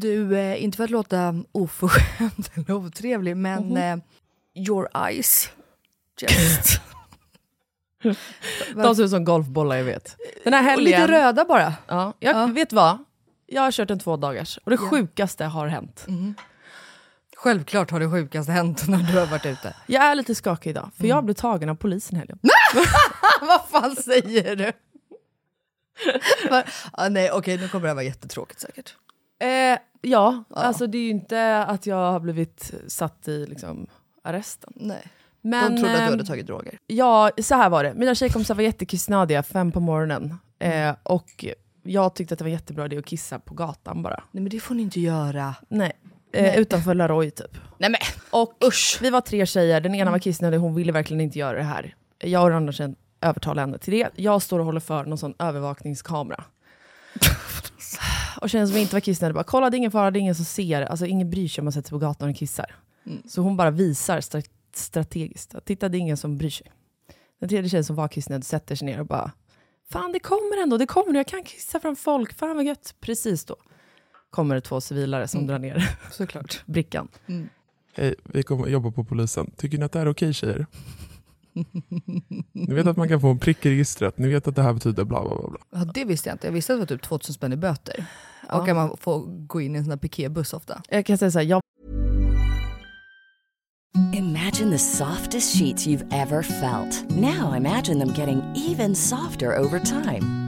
Du, eh, inte för att låta oförskämd eller otrevlig, men Mhm. eh, your eyes just... De ser ut som golfbollar jag vet. Den här Och helgen... lite röda bara. Ja, jag Ja. vet vad? Jag har kört en två dagars och det sjukaste har hänt. Självklart har det sjukaste hänt när du har varit ute. Jag är lite skakig idag, för jag blev tagen av polisen helgen. Vad fan säger du? Ah, nej, okej, nu kommer det här vara jättetråkigt säkert. Eh, ja, alltså det är ju inte att jag har blivit satt i liksom, arresten. Nej. Men, De trodde att du ehm, hade tagit droger. Ja, så här var det. Mina tjejkompisar var jättekissnödiga fem på morgonen. Eh, och jag tyckte att det var jättebra idé att kissa på gatan bara. Nej men det får ni inte göra. Nej. Eh, Utanför Laroy typ. Nej men Och vi var tre tjejer, den ena var kissnödig, hon ville verkligen inte göra det här. Jag och den andra tjejen övertalade henne till det. Jag står och håller för någon sån övervakningskamera. och tjejen som inte var kissnödig bara, kolla det är ingen fara, det är ingen som ser. Alltså ingen bryr sig om man sätter sig på gatan och kissar. Så hon bara visar stra- strategiskt, titta det är ingen som bryr sig. Den tredje tjejen som var kissnödig sätter sig ner och bara, fan det kommer ändå, det kommer nu, jag kan kissa fram folk, fan vad gött. Precis då kommer det två civilare som drar ner såklart. brickan. Hej, vi kommer att jobba på polisen. Tycker ni att det här är okej tjejer? Ni vet att man kan få en prick i registret. Ni vet att det här betyder bla bla bla. bla. Ja, det visste jag inte. Jag visste att det var typ 2000 spänn i böter. Och att man får gå in i en sån här piketbuss ofta. Jag kan säga så här, jag Imagine the softest sheets you've ever felt. Now imagine them getting even softer over time.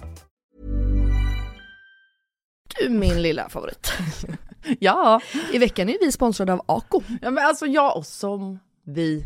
Du min lilla favorit. Ja, I veckan är vi sponsrade av Ako. ja men alltså jag och som vi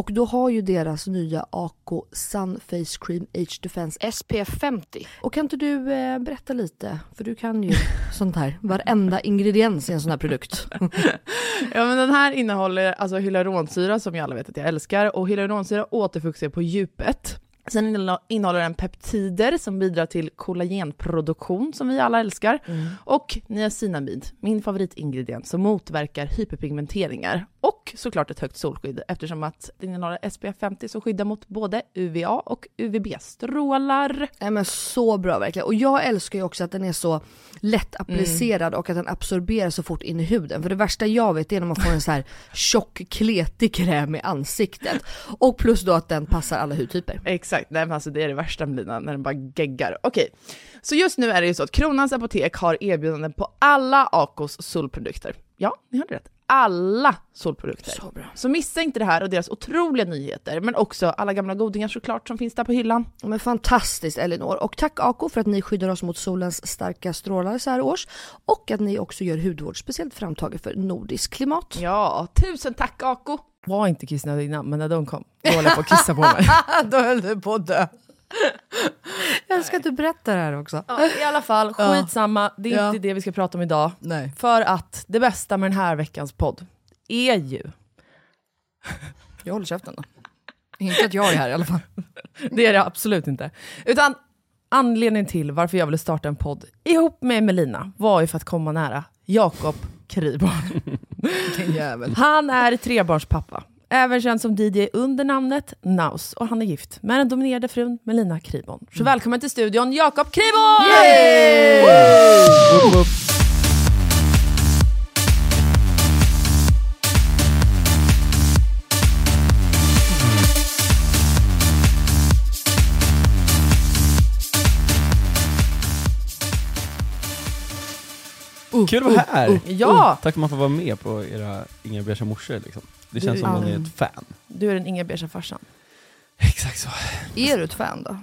Och då har ju deras nya AK Sun Face Cream Age Defense SPF 50. Och kan inte du eh, berätta lite? För du kan ju sånt här, varenda ingrediens i en sån här produkt. Ja men den här innehåller alltså hyaluronsyra som jag alla vet att jag älskar och hyaluronsyra återfuktar på djupet. Sen innehå- innehåller den peptider som bidrar till kollagenproduktion som vi alla älskar. Och niacinamid, min favoritingrediens som motverkar hyperpigmenteringar. Och såklart ett högt solskydd eftersom att den innehåller SPF 50 som skyddar mot både UVA och UVB-strålar. Nej men så bra verkligen. Och jag älskar ju också att den är så lätt applicerad och att den absorberar så fort in i huden. För det värsta jag vet är när man får en så här tjock kletig kräm i ansiktet. Och plus då att den passar alla hudtyper. Exakt, nej men alltså det är det värsta med Lina, när den bara geggar. Okej, så just nu är det ju så att Kronans Apotek har erbjudanden på alla Acos solprodukter. Ja, ni hörde rätt. alla solprodukter. Så bra. Så missa inte det här och deras otroliga nyheter, men också alla gamla godingar såklart som finns där på hyllan. Men fantastiskt Elinor. Och tack Ako för att ni skyddar oss mot solens starka strålar så här års. Och att ni också gör hudvård speciellt framtaget för nordisk klimat. Ja, tusen tack Ako! Var inte kissnödig innan, men när de kom, då höll jag på att kissa på mig. Då höll du på att dö. Jag älskar att du berättar det här också. Ja, I alla fall, skitsamma. Det är Ja. inte det vi ska prata om idag. Nej. För att det bästa med den här veckans podd är ju... Jag håller käften då. Inte att jag är här i alla fall. Det är det absolut inte. Utan anledningen till varför jag ville starta en podd ihop med Melina var ju för att komma nära Jakob Kryborn. Han är trebarnspappa, även känd som DJ under namnet Naus och han är gift med den dominerade frun Melina Kryborn. Så välkommen till studion Jakob Kryborn! Upp, upp. Kul att vara här! Ja, Tack för att man får vara med på era Inga beiga morsor liksom. Det känns Du- som man är Ja. ett fan. du är den inga beiga farsan. Exakt så. Är du ett fan då?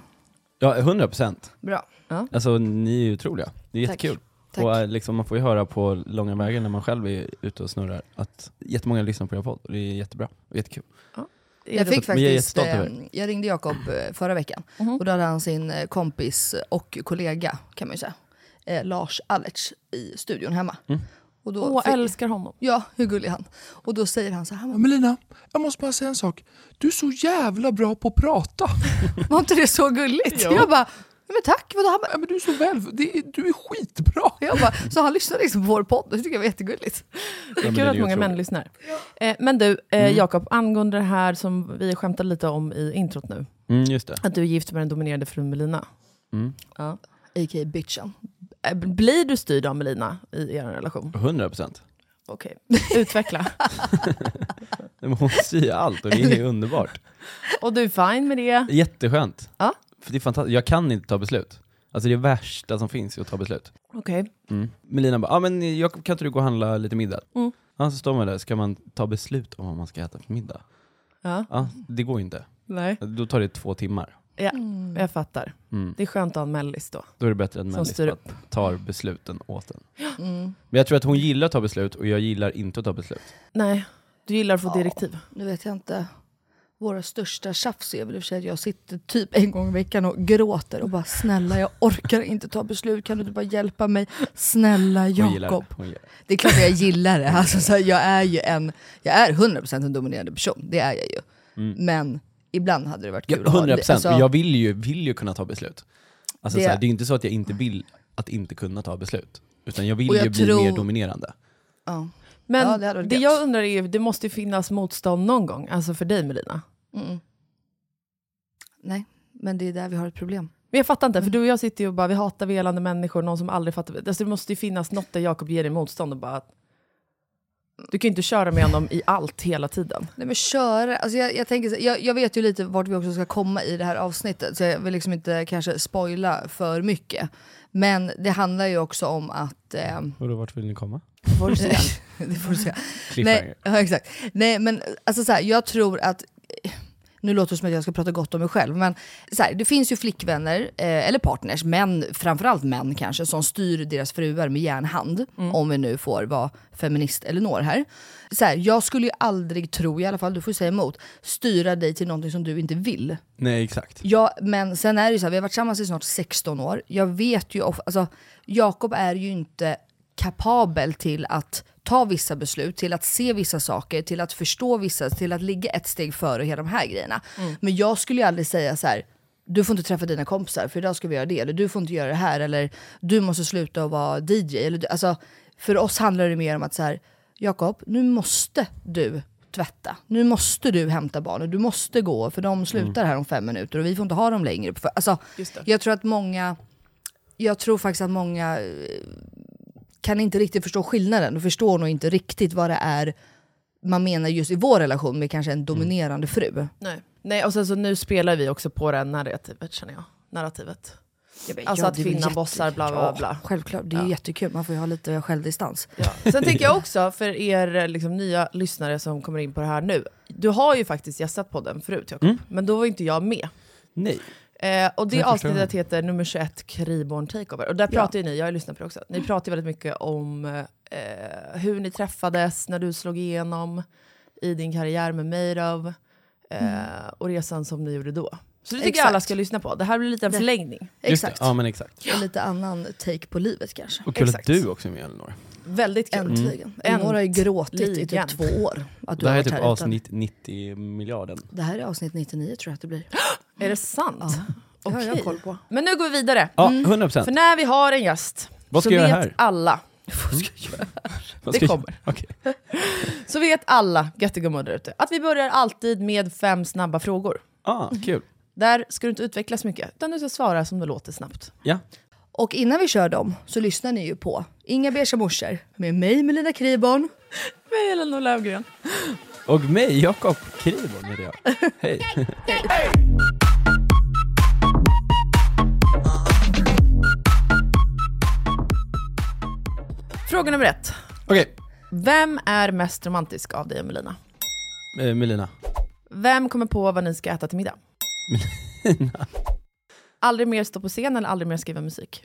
Ja, 100 procent. Bra. Alltså ni är ju otroliga. Det är Tack. jättekul. Tack. Och eh, liksom, man får ju höra på långa vägar när man själv är ute och snurrar att jättemånga lyssnar på er podd och det är jättebra och jättekul. Jag fick Men jag är faktiskt, eh, jag ringde Jakob eh, förra veckan Mhm. och då hade han sin kompis och kollega kan man ju säga, eh, Lars Allerts i studion hemma. Mm. Och då Åh, älskar honom. Ja, hur gullig han? Och då säger han så här, bara, Melina, jag måste bara säga en sak. Du är så jävla bra på att prata. var inte det så gulligt? Jo. Jag bara, "Nej, men tack. Vadå? Han bara, Ja, men du är så väl, det är, du är skitbra. jag bara, så han lyssnade liksom på vår podd, det tycker jag var jättegulligt. Det är men kul att många män lyssnar. Eh, men du, eh, Mm. Jakob, angående det här som vi skämtade lite om i introt nu. Mm, just det. Att du är gift med den dominerade frun Melina. Mm. Ja. A.k.a. bitchen. Eh, Blir du styrd av Melina i er relation? 100 procent. Okej, utveckla. Hon styr allt och det är underbart. Och du är fine med det? Jätteskönt. Ja. För det är fantastiskt. Jag kan inte ta beslut. Alltså det värsta som finns är att ta beslut. Okej. Mm. Melina bara, ah, men jag, kan inte du gå och handla lite middag? Mm. Ja, så står man där, ska man ta beslut om vad man ska äta för middag? Ja. Ja, det går inte. Nej. Då tar det två timmar. Ja, jag fattar. Mm. Det är skönt att ha en mellis då. Då är det bättre att Som Mellis upp. tar besluten åt en. Mm. Men jag tror att hon gillar att ta beslut och jag gillar inte att ta beslut. Nej, du gillar att få direktiv. Nu vet jag inte. Våra största tjafs är väl i och för sig att jag sitter typ en gång i veckan och gråter och bara snälla jag orkar inte ta beslut, kan du inte bara hjälpa mig? Snälla Jakob. det. Det är klart att jag gillar det. Alltså, så här, jag är ju en, jag är 100% en dominerande person, det är jag ju. Mm. Men ibland hade det varit Ja, kul att ha 100 det. procent. Alltså, jag vill ju, vill ju kunna ta beslut. Alltså, Det-. Så här, det är inte så att jag inte vill att inte kunna ta beslut. Utan jag vill jag ju bli tror- mer dominerande. ja. Men Ja, det det gött. jag undrar är, det måste ju finnas motstånd någon gång, alltså för dig Melina. Mm. Nej, men det är där vi har ett problem. Men jag fattar inte, för du och jag sitter ju och bara, vi hatar velande människor, någon som aldrig fattar. Alltså det måste ju finnas något där Jakob ger dig motstånd och bara... Du kan ju inte köra med honom i allt hela tiden. Nej men köra, alltså jag, jag, tänker, jag, jag vet ju lite vart vi också ska komma i det här avsnittet, så jag vill liksom inte kanske spoila för mycket. Men det handlar ju också om att... Eh, Och då, vart vill ni komma? får du se. det får du se. Nej, ja, exakt. Nej men alltså så här, jag tror att nu låter det som att jag ska prata gott om mig själv, men så här, det finns ju flickvänner, eh, eller partners, män, framförallt män kanske, som styr deras fruar med järnhand, om vi nu får vara feminist Elinor här. Så här. Jag skulle ju aldrig tro, i alla fall du får säga emot, styra dig till någonting som du inte vill. Nej, exakt. Ja, men sen är det ju så här, vi har varit tillsammans i snart 16 år. Jag vet ju, alltså Jakob är ju inte kapabel till att ta vissa beslut, till att se vissa saker, till att förstå vissa, till att ligga ett steg före hela de här grejerna. Men jag skulle ju aldrig säga så här. du får inte träffa dina kompisar för idag ska vi göra det, eller du får inte göra det här, eller du måste sluta att vara DJ. Eller, alltså, för oss handlar det mer om att så här, Jakob, nu måste du tvätta. Nu måste du hämta barnen, du måste gå för de slutar här om fem minuter och vi får inte ha dem längre. Alltså, jag tror att många, jag tror faktiskt att många eh, kan inte riktigt förstå skillnaden och förstår nog inte riktigt vad det är man menar just i vår relation med kanske en dominerande fru. Nej. Nej, och sen så nu spelar vi också på det narrativet känner jag. Narrativet. Ja, men Alltså ja, att jätte- bossar, bla, bla, Ja, bla. Självklart, det är ju jättekul. Man får ju ha lite självdistans. Ja. Sen tänker jag också, för er liksom, nya lyssnare som kommer in på det här nu. Du har ju faktiskt gästat podden förut Jakob, Mm. men då var inte jag med. Nej. Eh, och det Jag avsnittet heter nummer 21, Kriborn Takeover. Och där pratar ju ni, jag har lyssnat på det också, ni pratar ju väldigt mycket om eh, hur ni träffades, när du slog igenom i din karriär med Maidov, eh, och resan som ni gjorde då. Så det tycker jag Exakt. alla ska lyssna på. Det här blir lite en förlängning. Exakt. Ja men exakt. Och lite annan take på livet kanske. Och kul Exakt. att du också är med Elinor. Väldigt kul. Äntligen. Elinor har ju gråtit i typ två år. Att du Det här är typ här utan- avsnitt 90 miljarden. Det här är avsnitt 99 tror jag att det blir. Är det sant? Ja. Det har jag koll på. Men nu går vi vidare. Ja, 100%. För när vi har en gäst, Vad ska så jag vet göra här? alla, Vad det ska jag- kommer. Okej. så vet alla göttegummor där ute att vi börjar alltid med fem snabba frågor. Ah, kul. Där ska du inte utvecklas mycket, utan du ska svara som det låter snabbt. Ja. Och innan vi kör dem så lyssnar ni ju på Inga beiga morsor med mig Melina Kriborn. Med Elinor Löfgren. Och mig, Jakob Kriborn heter jag. Hej. Fråga nummer ett. Okej, Vem är mest romantisk av dig och Melina? eh, Melina. Vem kommer på vad ni ska äta till middag? Aldrig mer stå på scen eller aldrig mer skriva musik?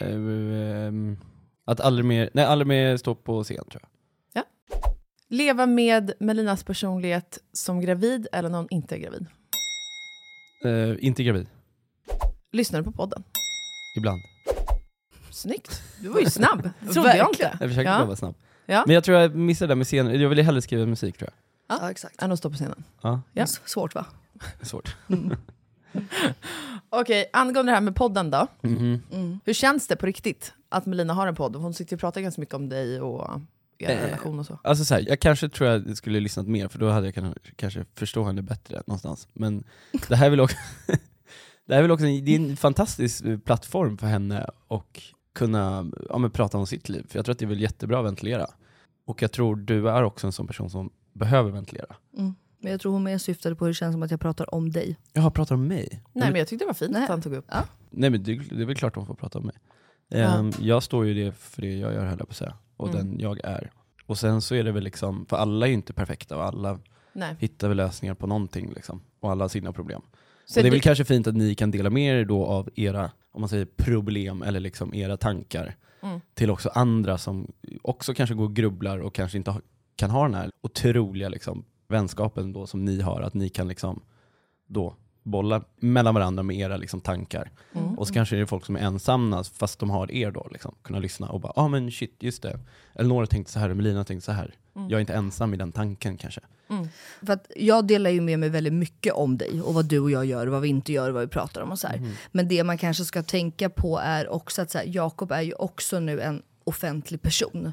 Eh, ehm, att aldrig mer, nej aldrig mer stå på scen tror jag. Leva med Melinas personlighet som gravid eller någon inte är gravid? Eh, inte gravid, Lyssnar du på podden? ibland. Snyggt. Du var ju snabb. Trodde jag inte. Jag försökte Ja. vara snabb. Ja. Men jag tror jag missade det där med scen, jag ville hellre skriva musik tror jag. Ja, exakt. Än att stå på scenen. Ja, Ja. Svårt va? svårt. Okej, angående det här med podden då. Mhm. Hur känns det på riktigt att Melina har en podd? Hon sitter ju och pratar ganska mycket om dig och er Eh, relation och så. Alltså så här, jag kanske tror jag skulle lyssnat mer för då hade jag kunnat kanske förstå henne bättre någonstans. Men det här är väl också, det här är väl också en, det är en fantastisk eh, plattform för henne och kunna ja, men prata om sitt liv. För jag tror att det är väl jättebra att ventilera. Och jag tror du är också en sån person som behöver ventilera. Mm. Men jag tror hon mer syftade på hur det känns som att jag pratar om dig. Jag pratar om mig? Nej men jag tyckte det var fint Nej. att han tog upp. Ja. Nej men det, det är väl klart hon får prata om mig. Ja. Ehm, Jag står ju det för det jag gör höll jag på att säga, och Mm. den jag är. Och sen så är det väl liksom, för alla är ju inte perfekta och alla Nej. hittar väl lösningar på någonting liksom. Och alla har sina problem. Så och det är du- väl kanske fint att ni kan dela med er då av era, om man säger problem eller liksom era tankar Mm. till också andra som också kanske går och grubblar och kanske inte ha, kan ha den här otroliga liksom, vänskapen då som ni har, att ni kan liksom då bolla mellan varandra med era liksom, tankar. Mm. Och så kanske är det folk som är ensamma fast de har er då, liksom, kunna lyssna och bara ja ah, men shit, just det. Eller några tänkte så här Melina tänkte så här. Mm. Jag är inte ensam i den tanken kanske. Mm. För att jag delar ju med mig väldigt mycket om dig och vad du och jag gör, vad vi inte gör, vad vi pratar om och så här. Mm. Men det man kanske ska tänka på är också att Jakob är ju också nu en offentlig person.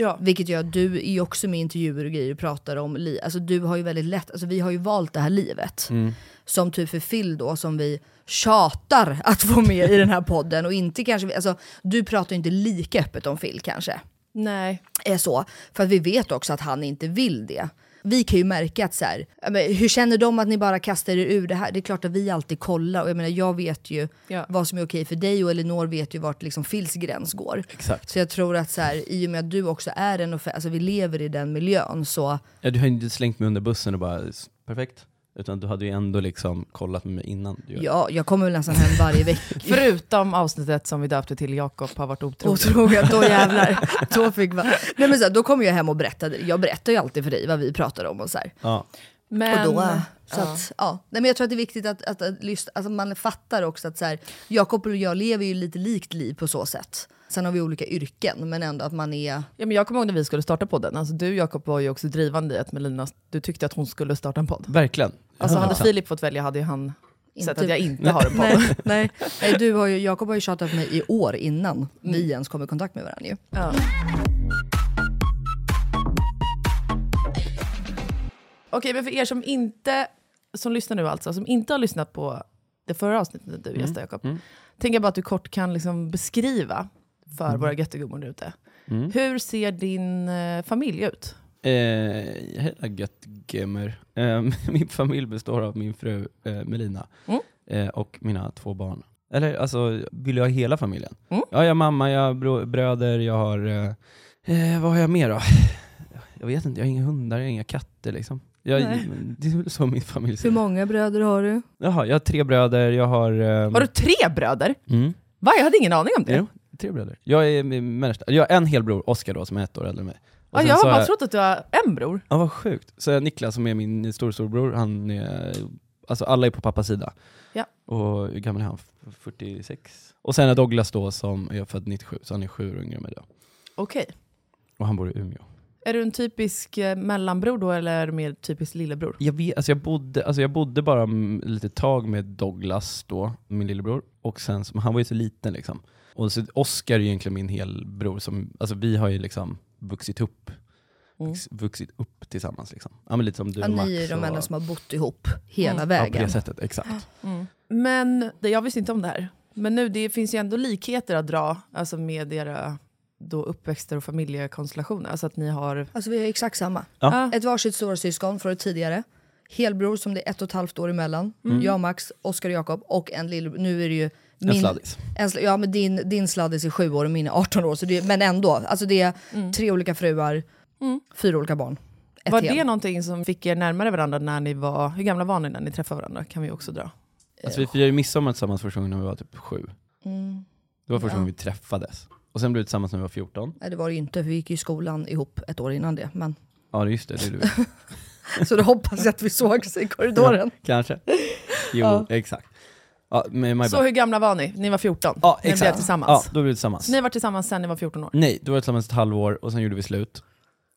Ja. Vilket gör att du är ju också med i intervjuer och grejer och pratar om liv. Alltså du har ju väldigt lätt, alltså vi har ju valt det här livet. Mm. Som typ för Phil då, som vi tjatar att få med i den här podden. Och inte kanske, alltså du pratar ju inte lika öppet om Phil kanske. Nej. Är så. För att vi vet också att han inte vill det. Vi kan ju märka att så här, hur känner de att ni bara kastar er ur det här? Det är klart att vi alltid kollar och jag menar jag vet ju Ja. vad som är okej för dig och Elinor vet ju vart liksom Phils gräns går. Exakt. Så jag tror att så här, i och med att du också är en off- alltså vi lever i den miljön så Ja, du har inte slängt mig under bussen och bara "S- perfekt. Utan du hade ju ändå liksom kollat med mig innan. Du gör ja, jag kommer väl nästan hem varje vecka. Förutom avsnittet som vi döpte till Jakob har varit otrogen. Otrogen, då jävlar. då, fick man. Nej, men så här, då kommer jag hem och berättar, jag berättar ju alltid för dig vad vi pratar om och så här. Ja. Men, och då, så ja. att, ja. Nej, men jag tror att det är viktigt att, att, att lyssna, alltså man fattar också att så här, Jakob och jag lever ju lite likt liv på så sätt. Sen har vi olika yrken, men ändå att man är... Ja, men jag kommer ihåg när vi skulle starta podden, alltså, du Jakob var ju också drivande i att Melina, du tyckte att hon skulle starta en podd. Verkligen. Alltså hade 100%. Filip fått välja hade ju han Inte- sett att jag inte har en podd. Nej, nej. nej du har ju, Jakob har ju tjatat på mig i år innan vi ens kom i kontakt med varandra ju. Ja. Okej, men för er som inte, som lyssnar nu alltså, som inte har lyssnat på det förra avsnittet när du gästade Jakob, mm. tänker jag bara att du kort kan liksom beskriva för våra göttegummor där ute. Mm. Hur ser din eh, familj ut? Eh, hela gött gamer. Eh, min familj består av min fru eh, Melina Mm. eh, och mina två barn. Eller alltså, vill jag ha hela familjen? Mm. Ja, jag har mamma, jag har bröder, jag har... Eh, eh, vad har jag mer då? Jag vet inte, jag har inga hundar, jag har inga katter liksom. Jag, Nej. det är väl så min familj ser Hur många bröder har du? Jaha, jag har tre bröder, jag har... Eh, Har du tre bröder? Mm. Va? Jag hade ingen aning om det. Jo, tre bröder. Jag är min mellersta. Jag har en helbror, Oskar då, som är ett år äldre än mig. Och Ja, sen jag så har bara jag- trott att du har en bror. Ja, vad sjukt. Så jag Niklas som är min storstorebror, han är, alltså alla är på pappas sida. Ja. Och hur gammal är han? F- 46? Och sen är Douglas då som är född 97, så han är sju år yngre än mig då. Okej. Och han bor i Umeå. Är du en typisk eh, mellanbror då eller är du mer typisk lillebror? Jag, vet, alltså jag, bodde, alltså jag bodde bara mm, lite tag med Douglas då, min lillebror, och sen, han var ju så liten liksom. Och så Oskar är ju egentligen min helbror, som, alltså vi har ju liksom vuxit upp, Mm. vux, vuxit upp tillsammans liksom. Ja men lite som du Ja, och Max. ni är de och, enda som har bott ihop hela Mm. Ja, på vägen. det sättet, exakt. Men det, jag visste inte om det här. Men nu, det finns ju ändå likheter att dra alltså med era då uppväxter och familjekonstellationer. Alltså att ni har... Alltså vi har exakt samma. Ja. Ett varsitt storasyskon från tidigare. Helbror som det är ett och ett halvt år emellan. Mm. Jag, Max, Oskar och Jakob och en lillebror. Nu är det ju En sladdis. en sl- ja men din, din sladdis är sju år och min är 18 år. Så det, men ändå, alltså det är tre olika fruar, fyra olika barn. Ett Var hem. det någonting som fick er närmare varandra när ni var... Hur gamla var ni när ni träffade varandra? Kan vi också dra. Alltså vi firade ju midsommar tillsammans första gången när vi var typ sju. Mm. Det var första Ja. gången vi träffades. Och sen blev vi tillsammans när vi var 14. Nej det var det ju inte, vi gick ju i skolan ihop ett år innan det. Men, Ja just det, det är du. så då hoppas jag att vi sågs i korridoren. Kanske. Jo, Ja. exakt. Ja, Så hur gamla var ni? Ni var 14? Ja, Ni blev exakt. tillsammans? Ja, då blev vi tillsammans. Så ni var tillsammans sen ni var 14 år? Nej, då var vi tillsammans ett halvår och sen gjorde vi slut.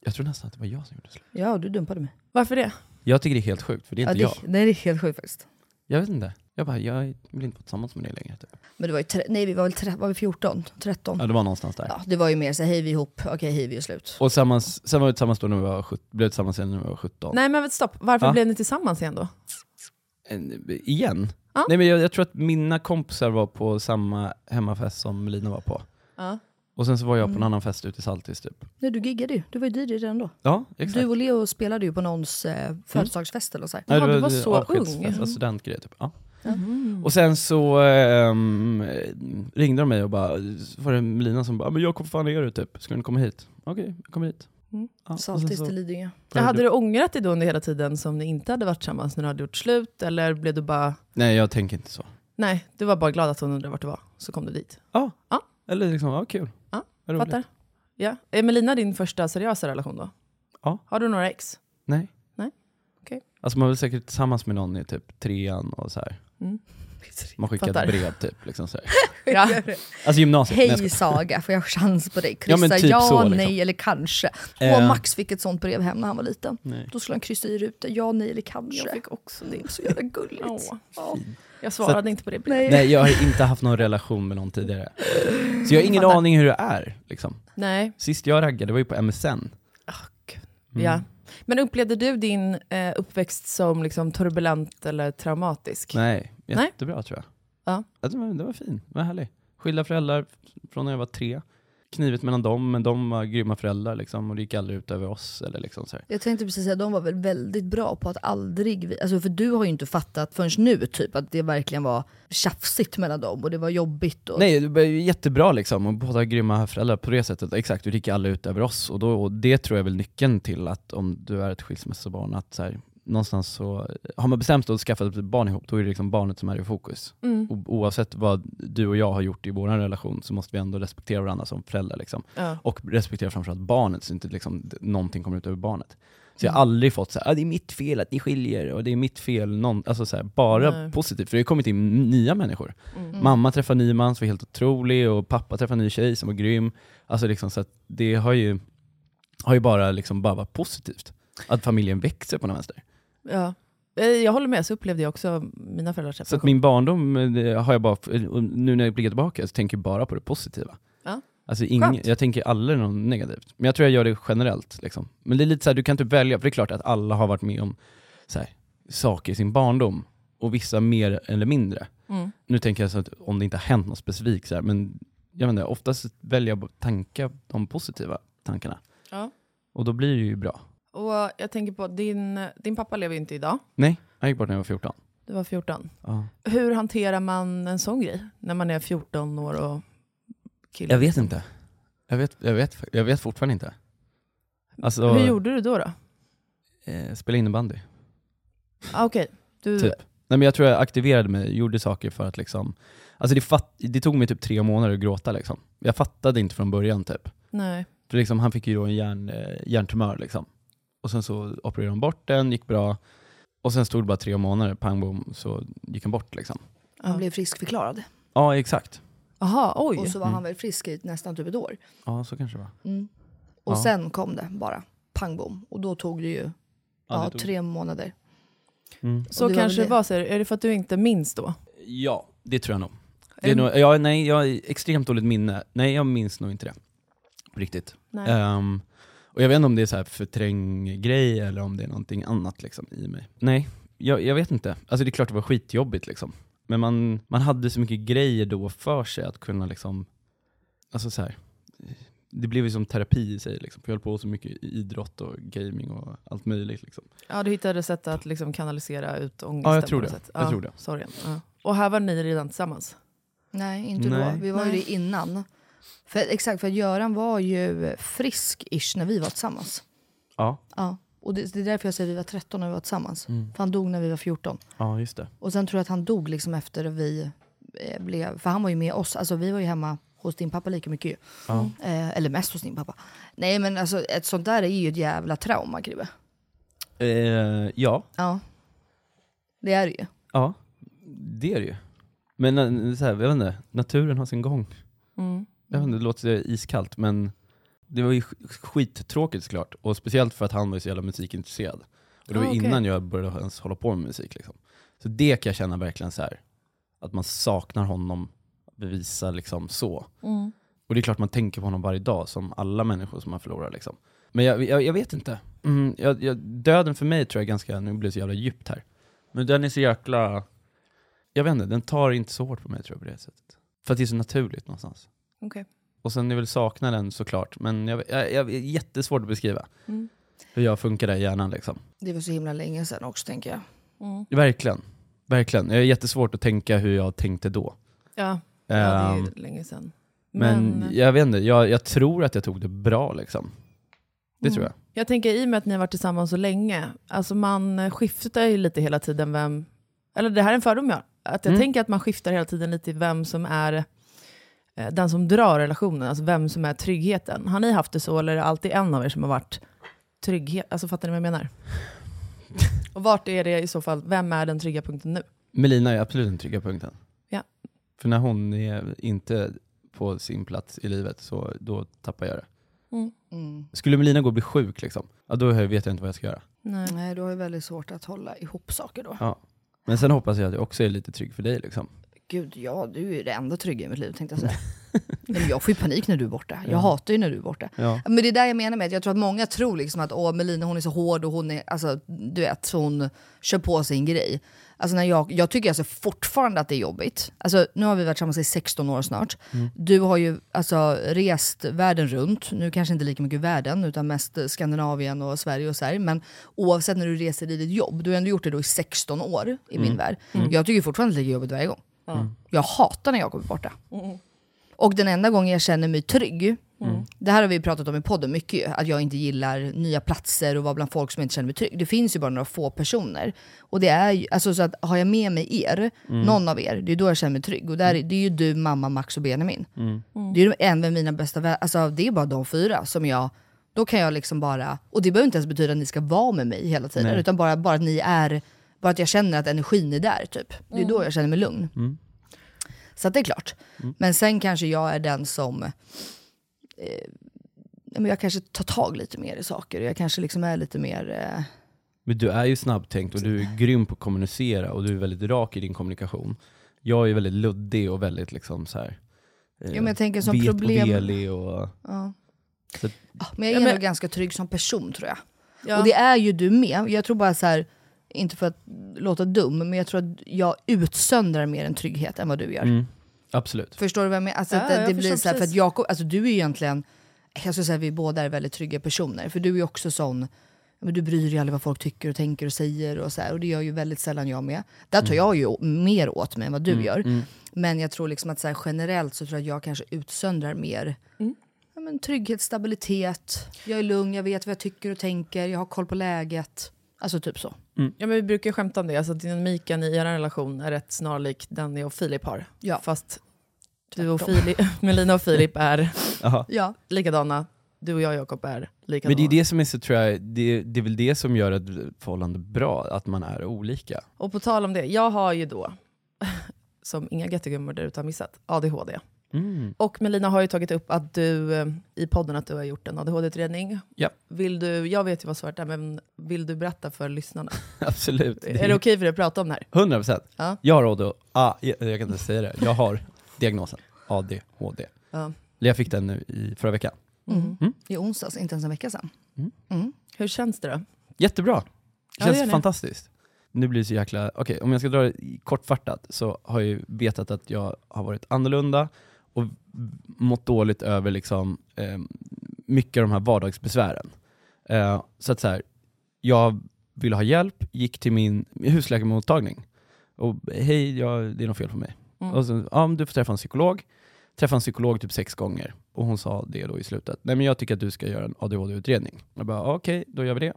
Jag tror nästan att det var jag som gjorde slut. Ja, du dumpade mig. Varför det? Jag tycker det är helt sjukt, för det är Ja, inte det, jag. nej, det är helt sjukt faktiskt. Jag vet inte. Jag bara, jag vill inte vara tillsammans med dig längre. Typ. Men det var ju, tre- nej vi var väl tre, var vi 14, 13? Ja, det var någonstans där. Ja, det var ju mer så här, hej vi ihop, okej hej vi är slut. Och tillsammans, sen var vi tillsammans då när vi var, sjut- blev tillsammans igen när vi var 17. Nej men stopp, varför Ja. blev ni tillsammans igen då? En- Igen? Ja. Nej men jag, jag tror att mina kompisar var på samma hemmafest som Lina var på. Ja. Och sen så var jag på en Mm. annan fest ute i Saltis typ. Nej du giggade ju, du var ju DJ redan då. Ja, exakt. Du och Leo spelade ju på någons eh, födelsedagsfest eller så här. Nej, Jaha, det du var så ung. alltså studentgrej typ. Ja. Mm. Och sen så ehm, ringde de mig och bara, var det Melina som bara, men Jakob fan är du typ? Ska du komma hit? Okej, jag kommer hit. Mm. Ja, Saltis till Lidingö. Ja, hade du ångrat dig då under hela tiden som ni inte hade varit tillsammans när du hade gjort slut? Eller blev du bara, Nej jag tänker inte så. nej, du var bara glad att hon undrade vart du var, så kom du dit? Ja, Ja. eller liksom, ja kul. Ja, Vad roligt. Fattar? Ja. Är Melina din första seriösa relation då? Ja. Har du några ex? Nej. Nej, okej. Alltså man var säkert tillsammans med någon i typ trean och så här. Mm. Man skickade Fattar. brev typ. Liksom så här. Ja. Alltså gymnasiet. Hej. Saga, får jag chans på dig? Ja, Kryssa men ja, typ så, liksom. nej eller kanske. Eh. Och Max fick ett sånt brev hem när han var liten. Nej. Då skulle han kryssa i rutor, ja, nej eller kanske. Jag fick också det. Så jävla gulligt. Åh. Ja. Jag svarade inte på det brevet. Nej. Nej jag har inte haft någon relation med någon tidigare. Så jag har ingen Fattar. aning hur det är. Liksom. Nej. Sist jag raggade det var ju på MSN. Mm. Ja. Men upplevde du din eh, uppväxt som liksom turbulent eller traumatisk? Nej, Nej. jättebra tror jag. Ja. Alltså, det, var, det var fin, det var härlig. Skilda föräldrar från när jag var tre. Knivigt mellan dem, men de var grymma föräldrar liksom, och det gick aldrig ut över oss. Eller liksom så här. Jag tänkte precis säga, de var väl väldigt bra på att aldrig, vi- alltså för du har ju inte fattat förrän nu typ att det verkligen var tjafsigt mellan dem och det var jobbigt. Och... Nej, det var jättebra liksom, och båda grymma föräldrar på det sättet. Exakt, det gick aldrig ut över oss. Och, då, och det tror jag är väl nyckeln till att om du är ett skilsmässobarn, att så här, någonstans så, har man bestämt sig att skaffa ett barn ihop, då är det liksom barnet som är i fokus. Mm. Oavsett vad du och jag har gjort i vår relation så måste vi ändå respektera varandra som föräldrar. Liksom. Ja. Och respektera framförallt barnet, så inte liksom, någonting kommer ut över barnet. Så jag har Mm. aldrig fått så här, ah, det är mitt fel att ni skiljer, och det är mitt fel, någon, alltså så här, bara Nej. positivt. För det har kommit in nya människor. Mm. Mamma träffade en ny man som var helt otrolig, och pappa träffade en ny tjej som var grym. Alltså liksom, så att det har ju, har ju bara, liksom, bara varit positivt. Att familjen växer på något vänster. Ja. Eh, Jag håller med, så upplevde jag också mina föräldrars Så att separation. min barndom eh, har jag bara, och nu när jag blickar tillbaka så tänker jag bara på det positiva. Ja. Alltså ing, jag tänker aldrig något negativt. Men jag tror jag gör det generellt. Liksom. Men det är lite så här, du kan inte välja, för det är klart att alla har varit med om så här, saker i sin barndom. Och vissa mer eller mindre. Mm. Nu tänker jag så att om det inte har hänt något specifikt, så här, men jag vet inte, oftast väljer jag att tanka de positiva tankarna. Ja. Och då blir det ju bra. Och jag tänker på, din, din pappa lever ju inte idag. Nej, han gick bort när jag var 14. Du var 14. Ja. Hur hanterar man en sån grej när man är 14 år och kille? Jag vet inte. Jag vet, jag vet, jag vet fortfarande inte. Alltså, Hur gjorde du då? då? eh, spela innebandy. Ah, Okej, du... Typ. Nej, men jag tror jag aktiverade mig, gjorde saker för att liksom, alltså det, fatt, det tog mig typ tre månader att gråta liksom. Jag fattade inte från början typ. Nej. För liksom, han fick ju då en hjärn, eh, hjärntumör liksom. Och sen så opererade de bort den, gick bra. Och sen stod det bara tre månader, pang bom, så gick han bort liksom. Han blev friskförklarad. Ja exakt. Aha, oj. Och så var Mm. han väl frisk i nästan typ ett år. Ja så kanske det var. Mm. Och Ja. sen kom det bara, pang bom. Och då tog det ju ja, det tog- tre månader. Mm. Så det var kanske väl det det. var, så är det- är det för att du inte minns då? Ja, det tror jag nog. Det är nog ja, nej, jag har extremt dåligt minne. Nej, jag minns nog inte det. På riktigt. Nej. Och jag vet inte om det är så här förtränggrej eller om det är någonting annat liksom i mig. Nej, jag, jag vet inte. Alltså det är klart det var skitjobbigt liksom. Men man, man hade så mycket grejer då för sig att kunna liksom, alltså så här. Det blev ju som terapi i sig liksom. För jag höll på så mycket i idrott och gaming och allt möjligt liksom. Ja, du hittade sätt att liksom kanalisera ut ångesten Ja, jag tror det. sätt. Jag ja, tror det. Sorgen. Ja. Och här var ni redan tillsammans? Nej, inte Nej. då. Vi var ju Nej. det innan. För, exakt, för Göran var ju frisk-ish när vi var tillsammans. Ja, Ja. Och det, det är därför jag säger att vi var 13 när vi var tillsammans. Mm. För han dog när vi var 14. ja just det. Och sen tror jag att han dog liksom efter vi eh, blev... För han var ju med oss. Alltså vi var ju hemma hos din pappa lika mycket ju. Ja. Eh, eller mest hos din pappa. Nej men alltså ett sånt där är ju ett jävla trauma Kribbe. Eh, ja, Ja. Det är det ju. Ja, det är det ju. Men eh, så här, jag vet inte, naturen har sin gång. Mm. Jag vet inte, det låter iskallt men det var ju sk- skittråkigt såklart. Och speciellt för att han var så jävla musikintresserad. Och det var Ah, okej. innan jag började ens hålla på med musik. Liksom. Så det kan jag känna verkligen så här att man saknar honom, bevisa liksom så. Mm. Och det är klart man tänker på honom varje dag, som alla människor som man förlorar. Liksom. Men jag, jag, jag vet inte. Mm, jag, jag, döden för mig tror jag är ganska, nu blir det så jävla djupt här. Men den är så jäkla, jag vet inte, den tar inte så hårt på mig tror jag på det sättet. För att det är så naturligt någonstans. Okej. Och sen är väl saknaden såklart, men jag, jag, jag, jättesvårt att beskriva Mm. hur jag funkar där i hjärnan liksom. Det var så himla länge sedan också tänker jag. Mm. Verkligen, verkligen. Jag är jättesvårt att tänka hur jag tänkte då. Ja. ja, det är ju Ehm, länge sedan. men Men- jag vet inte, jag, jag tror att jag tog det bra liksom. Det Mm. tror jag. Jag tänker i och med att ni har varit tillsammans så länge, alltså man skiftar ju lite hela tiden vem, eller det här är en fördom jag har, att jag Mm. tänker att man skiftar hela tiden lite vem som är den som drar relationen, alltså vem som är tryggheten. Har ni haft det så eller är det alltid en av er som har varit trygghet? Alltså fattar ni vad jag menar? Och vart är det i så fall, vem är den trygga punkten nu? Melina är absolut den trygga punkten. Ja. För när hon är inte på sin plats i livet, så då tappar jag det. Mm. Mm. Skulle Melina gå och bli sjuk, liksom, ja, då vet jag inte vad jag ska göra. Nej. Nej, du har ju väldigt svårt att hålla ihop saker då. Ja. Men sen hoppas jag att jag också är lite trygg för dig. Liksom. Gud, ja, du är det enda trygga i mitt liv tänkte jag säga. Nej, men jag får ju panik när du är borta. Jag Ja. hatar ju när du är borta. Ja. Men det är där jag menar med att jag tror att många tror liksom att åh, Melina hon är så hård och hon är, alltså du vet, hon kör på sin grej. Alltså när jag, jag tycker alltså fortfarande att det är jobbigt. Alltså nu har vi varit tillsammans i 16 år snart. Mm. Du har ju alltså rest världen runt, nu kanske inte lika mycket världen utan mest Skandinavien och Sverige och så här. Men oavsett när du reser i ditt jobb, du har ändå gjort det då i 16 år i min Mm. värld. Mm. Jag tycker fortfarande att det är jobbigt varje gång. Mm. Jag hatar när jag kommer borta. Och den enda gången jag känner mig trygg, Mm. det här har vi pratat om i podden mycket ju, att jag inte gillar nya platser och vara bland folk som jag inte känner mig trygg. Det finns ju bara några få personer. Och det är ju, alltså så att har jag med mig er, Mm. någon av er, det är då jag känner mig trygg. Och där, är- det är ju du, mamma, Max och Benjamin. Mm. Det är ju en av mina bästa vänner, alltså det är bara de fyra som jag, då kan jag liksom bara, och det behöver inte ens betyda att ni ska vara med mig hela tiden, Nej. utan bara, bara att ni är, bara att jag känner att energin är där typ. Det är Mm. då jag känner mig lugn. Mm. Så att det är klart. Mm. Men sen kanske jag är den som... Eh, men jag kanske tar tag lite mer i saker. Jag kanske liksom är lite mer... Eh, Men du är ju snabbtänkt och du är grym på att kommunicera och du är väldigt rak i din kommunikation. Jag är väldigt luddig och väldigt liksom så här. eh, Ja, men jag tänker som vet problem- och velig och... ja. Så att, Ja, men jag är Ja, men- ändå ganska trygg som person tror jag. Ja. Och det är ju du med. Jag tror bara så här, inte för att låta dum, men jag tror att jag utsöndrar mer en trygghet än vad du gör. mm, absolut. Förstår du vad jag menar? Alltså, Ja, att det, jag det blir så här, för att. Jakob, alltså du är ju egentligen, jag skulle säga att vi båda är väldigt trygga personer. För du är ju också sån, men du bryr dig aldrig vad folk tycker och tänker och säger och så här, och det gör ju väldigt sällan jag med. Där tar jag ju mer åt mig än vad du Mm, gör. mm. Men jag tror liksom att så här, generellt så tror jag att jag kanske utsöndrar mer ja, men trygghet, stabilitet, jag är lugn, jag vet vad jag tycker och tänker, jag har koll på läget. Alltså typ så. Ja, men vi brukar skämta om det, alltså dynamiken i er relation är rätt snarlik den ni och Filip har. Ja. Fast du och. Filip, Melina och Filip är. Ja. likadana, du och jag Jakob är likadana. Men det är det som är så, tror jag, det, det är väl det som gör ett förhållande bra, att man är olika. Och på tal om det, jag har ju då, som inga gettogummor där ute har missat, ADHD. Mm. Och Melina har ju tagit upp att du eh, i podden att du har gjort en ADHD-utredning. Ja. Vill du, jag vet ju vad svaret är, men vill du berätta för lyssnarna? Absolut. Är det okej för dig att prata om det här? 100 procent. Ja. Jag har ADHD, ah, jag, jag kan inte säga det, jag har diagnosen ADHD. Ja. Jag fick den nu i förra veckan. Mm. Mm. I onsdags, inte ens en vecka sedan. Mm. Hur känns det då? Jättebra. Det Ja, känns det gör det. fantastiskt. Nu blir det så jäkla, okej om jag ska dra det kortfattat så har jag ju vetat att jag har varit annorlunda och mått dåligt över liksom, eh, mycket av de här vardagsbesvären. Eh, så att så här, jag ville ha hjälp, gick till min husläkarmottagning och hej, jag, det är något fel på mig. Mm. Och så, ja, du får träffa en psykolog. Träffade en psykolog typ sex gånger och hon sa det då i slutet. Nej men jag tycker att du ska göra en ADHD-utredning. Jag bara okej, då gör vi det.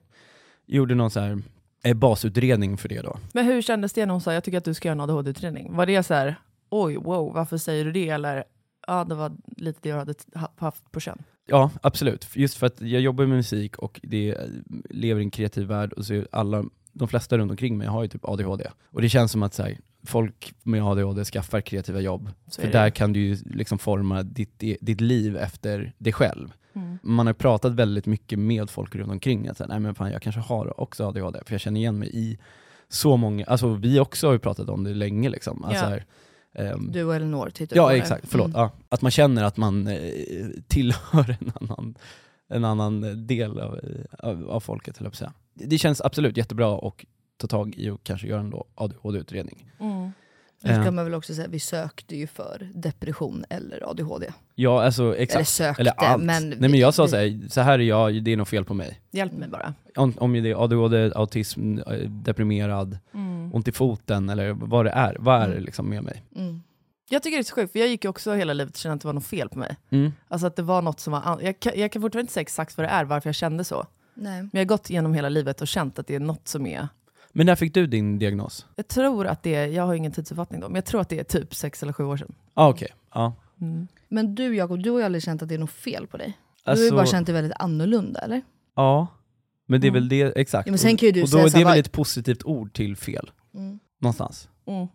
Gjorde någon så här eh, basutredning för det då. Men hur kändes det när hon sa jag tycker att du ska göra en ADHD-utredning? Var det så här, oj, wow, varför säger du det? Eller ja, det var lite det jag hade haft på känn. Ja, absolut. Just för att jag jobbar med musik och det eh, lever i en kreativ värld och så är alla, de flesta runt omkring mig har ju typ ADHD. Och det känns som att så här, folk med ADHD skaffar kreativa jobb. Så för där kan du ju liksom forma ditt, ditt liv efter dig själv. Mm. Man har pratat väldigt mycket med folk runt omkring att säga, nej men fan jag kanske har också ADHD, för jag känner igen mig i så många, alltså vi också har ju pratat om det länge liksom. Alltså Ja. här, ehm, Du och Elinor tittar på Ja exakt, förlåt. Mm. Ja. Att man känner att man eh, tillhör en annan, en annan del av, av, av folket, höll jag på att säga. Det känns absolut jättebra att ta tag i och kanske göra en ADHD-utredning. Mm. Nu ska man väl också säga, vi sökte ju för depression eller ADHD. Ja, alltså exakt. Eller sökte, allt. men Nej men jag sa vi- så här, så här är jag, det är något fel på mig. Hjälp mig bara. Om, om det är ADHD, autism, deprimerad, Mm. ont i foten eller vad det är. Vad är det Mm. liksom med mig? Mm. Jag tycker det är så sjukt, för jag gick ju också hela livet och kände att det var något fel på mig. Mm. Alltså att det var något som var... Jag kan, jag kan fortfarande inte säga exakt vad det är, varför jag kände så. Nej. Men jag har gått igenom hela livet och känt att det är något som är... Men när fick du din diagnos? Jag tror att det är, jag har ingen tidsuppfattning då, men jag tror att det är typ sex eller sju år sedan. Ah, okej. Ja. Mm. Men du Jakob, du har ju aldrig känt att det är något fel på dig. Du har Alltså- ju bara känt dig väldigt annorlunda eller? Ja, men det är Mm. väl det, exakt. Ja, men sen kan ju du och säga då är det väl ett positivt ord till fel, Mm. någonstans. Mm.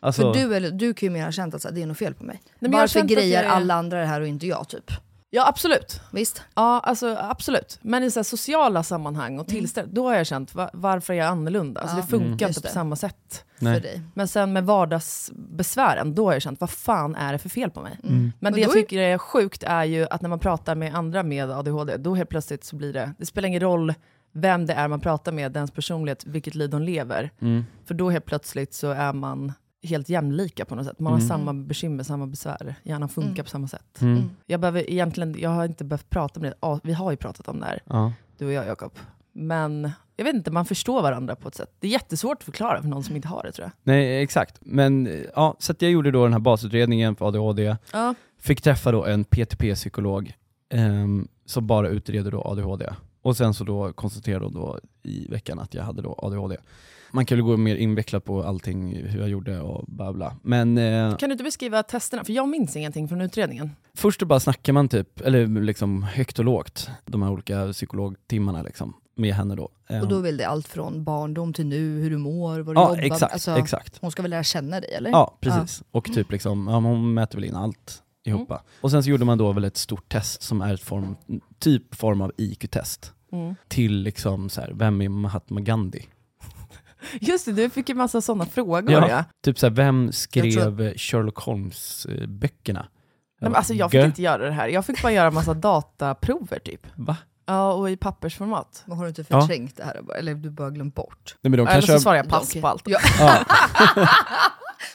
Alltså, För du, eller, du kan ju mer ha känt att så här, det är något fel på mig. men jag har Varför grejer alla andra det här och inte jag typ? Ja absolut. Visst? Ja, alltså, absolut. Men i så här, sociala sammanhang och Mm. tillställningar, då har jag känt va- varför är jag annorlunda? Alltså, Ja, det funkar mm. inte på samma sätt. Nej. För dig. Men sen med vardagsbesvären, då har jag känt vad fan är det för fel på mig? Mm. Men, Men det jag tycker är sjukt är ju att när man pratar med andra med ADHD, då helt plötsligt så blir det, det spelar ingen roll vem det är man pratar med, dens personlighet, vilket liv de lever. Mm. För då helt plötsligt så är man helt jämlika på något sätt. Man Mm. har samma bekymmer, samma besvär. Hjärnan funkar Mm. på samma sätt. Mm. Mm. Jag, behöver egentligen, jag har inte behövt prata om det. Ja, vi har ju pratat om det här, Ja. du och jag Jakob. Men jag vet inte, man förstår varandra på ett sätt. Det är jättesvårt att förklara för någon som inte har det tror jag. Nej, exakt. Men ja, så att jag gjorde då den här basutredningen för ADHD, Ja. fick träffa då en PTP-psykolog ehm, som bara utreder då ADHD. Och sen så då konstaterade hon då i veckan att jag hade då ADHD. Man kan väl gå mer invecklat på allting, hur jag gjorde och bla bla. Men eh, Kan du inte beskriva testerna? För jag minns ingenting från utredningen. först bara snackar man typ, eller liksom högt och lågt, de här olika psykologtimmarna liksom, med henne då. Ehm, Och då vill det allt från barndom till nu, hur du mår, vad du ja, jobbar exakt, alltså, exakt. Hon ska väl lära känna dig eller? Ja, precis. Och typ liksom, ja, hon mäter väl in allt ihoppa. Och sen så gjorde man då väl ett stort test som är ett form, typ form av IQ-test. Mm. Till liksom så här, vem är Mahatma Gandhi? Just det, du fick ju massa sådana frågor. Ja. Typ så här, vem skrev Jag Sherlock Holmes-böckerna? Nej, men alltså, jag fick inte göra det här. Jag fick bara göra massa dataprover typ. Va? Ja, och i pappersformat. Men har du inte Ja. förträngt det här? Eller du bara glömt bort? Nej, men de Eller kanske så svarar jag pass på allt. Ja.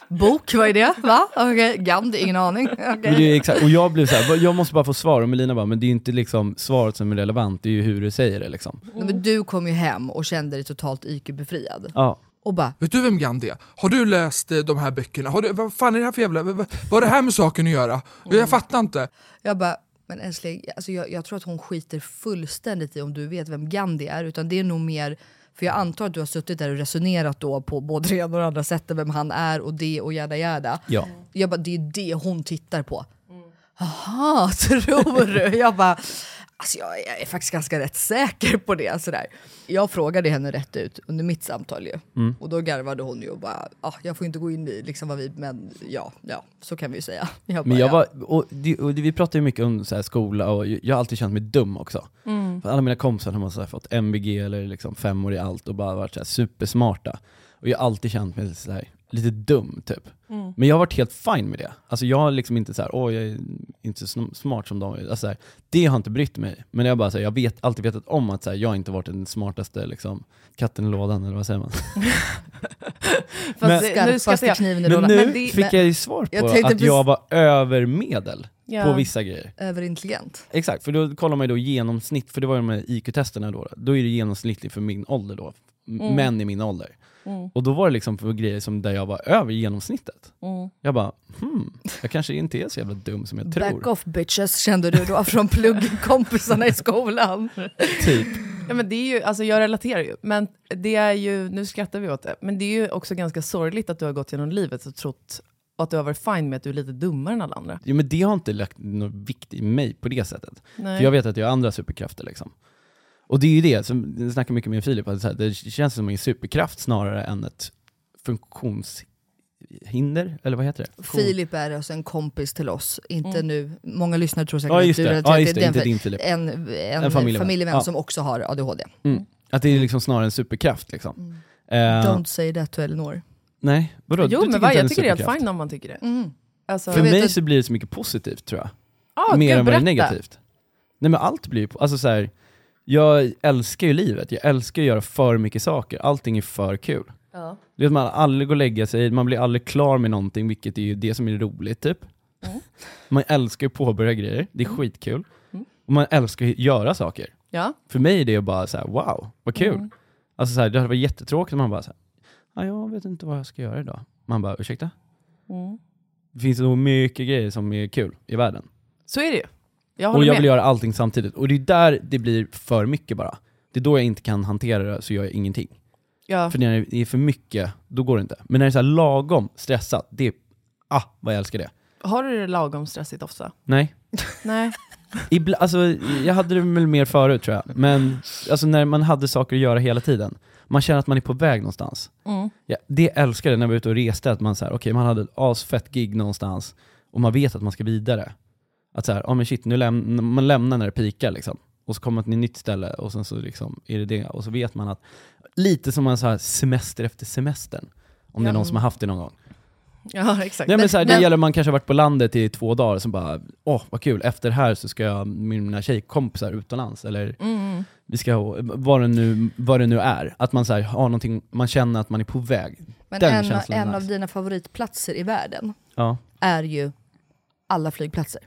Bok, vad är det? Va? Okej, Gandhi, ingen aning. Är exakt, och jag blev så här, jag måste bara få svar, och Melina bara, men det är ju inte liksom svaret som är relevant, det är ju hur du säger det liksom. Nej, Men du kom ju hem och kände dig totalt IQ-befriad. Ja. Och bara, Vet du vem Gandhi är? Har du läst eh, de här böckerna? Har du, vad fan är det här för jävla... Vad, vad har det här med saken att göra? Jag fattar inte. jag bara, men älskling, alltså jag, jag tror att hon skiter fullständigt i om du vet vem Gandhi är, utan det är nog mer för jag antar att du har suttit där och resonerat då på både det ena och det andra sättet vem han är och det och jada jada. Ja. Jag bara, det är det hon tittar på. Jaha, tror du? Jag bara, alltså jag, jag är faktiskt ganska rätt säker på det. Sådär. Jag frågade henne rätt ut under mitt samtal ju. Mm. Och då garvade hon ju och bara, ah, jag får inte gå in i liksom vad vi, men ja, ja, så kan vi ju säga. Jag Men bara, jag ja. var, och, och det, vi pratar ju mycket om så här skola och jag har alltid känt mig dum också. Mm. För alla mina kompisar har så här fått MVG eller liksom femmor i allt och bara varit så här supersmarta. Och jag har alltid känt mig så här, lite dum typ. Mm. Men jag har varit helt fine med det. Alltså jag har liksom inte så här, åh jag är inte så smart som de. Alltså så här, det har inte brytt mig. Men jag bara så här, jag vet, alltid vetat om att så här, jag inte varit den smartaste liksom, katten i lådan, eller vad säger man? Men- nu ska jag kniven i Men nu Men det- fick men- jag ju svar på Jag att jag var över medel Ja. på vissa grejer. Överintelligent. Exakt, för då kollar man ju då genomsnitt, för det var ju de här IQ-testerna då, då är det genomsnittligt för min ålder då, Mm. män i min ålder. Mm. Och då var det liksom för grejer som där jag var över genomsnittet. Mm. Jag bara, hmm, jag kanske inte är så jävla dum som jag Back tror. off bitches kände du då från pluggkompisarna i skolan. Typ. Ja, men det är ju, alltså jag relaterar ju, men det är ju, nu skrattar vi åt det, men det är ju också ganska sorgligt att du har gått genom livet och trott att du har varit fine med att du är lite dummare än alla andra. Jo men det har inte lagt någon vikt i mig på det sättet. Nej. För jag vet att jag har andra superkrafter liksom. Och det är ju det, som jag snackar mycket med Filip, att det känns som en superkraft snarare än ett funktionshinder, eller vad heter det? Filip är alltså en kompis till oss, inte Mm. nu, många lyssnare tror säkert Ja, att just du det. relaterar Ja, just till det, den, inte din Filip. En, en, En familjevän. familjevän, Ja. som också har ADHD. Mm. Att det är liksom snarare en superkraft liksom. Eh, Don't say that to Elinor. nej, vadå? Jo Du men va, inte jag tycker det är helt fine om man tycker det. Mm. Alltså, För mig att- så blir det så mycket positivt tror jag. ah, Mer än vad det är negativt. Nej men allt blir ju, alltså så här, jag älskar ju livet, jag älskar att göra för mycket saker, allting är för kul. Ja. Du vet man aldrig går och lägga sig, man blir aldrig klar med någonting, vilket är ju det som är roligt typ. Mm. Man älskar att påbörja grejer, det är skitkul. Mm. Och man älskar att göra saker. Ja. För mig är det bara så här: wow, vad kul. Mm. Alltså så här, det hade varit jättetråkigt om man bara så här, "Ja, jag vet inte vad jag ska göra idag. Man bara, ursäkta? Mm. Det finns nog mycket grejer som är kul i världen. Så är det ju. Jag Och jag med. vill göra allting samtidigt. Och det är där det blir för mycket bara. Det är då jag inte kan hantera det, så gör jag ingenting. Ja. För när det är för mycket, då går det inte. Men när det är så lagom stressat, det är, ah vad jag älskar det. Har du det lagom stressigt ofta? Nej. Nej. Ibla, alltså, jag hade det väl mer förut tror jag, men alltså, när man hade saker att göra hela tiden, man känner att man är på väg någonstans. Mm. Ja, det älskar jag när jag var ute och reste, att man, så här, okay, man hade ett asfett gig någonstans, och man vet att man ska vidare. Att så här, oh, men shit, nu läm man lämnar när det pikar liksom. Och så kommer man till ett nytt ställe och sen så liksom är det det. Och så vet man att, lite som en så här semester efter semestern. Om det är någon som har haft det någon gång. Ja exakt. Nej, men så här, det men- gäller man kanske har varit på landet i två dagar, så bara, åh vad kul, efter det här så ska jag med mina tjejkompisar utomlands, eller Mm. vi ska, vad det nu, vad det nu är. Att man så här, har någonting, man känner att man är på väg. Men Den en, en av dina favoritplatser i världen Ja. är ju alla flygplatser.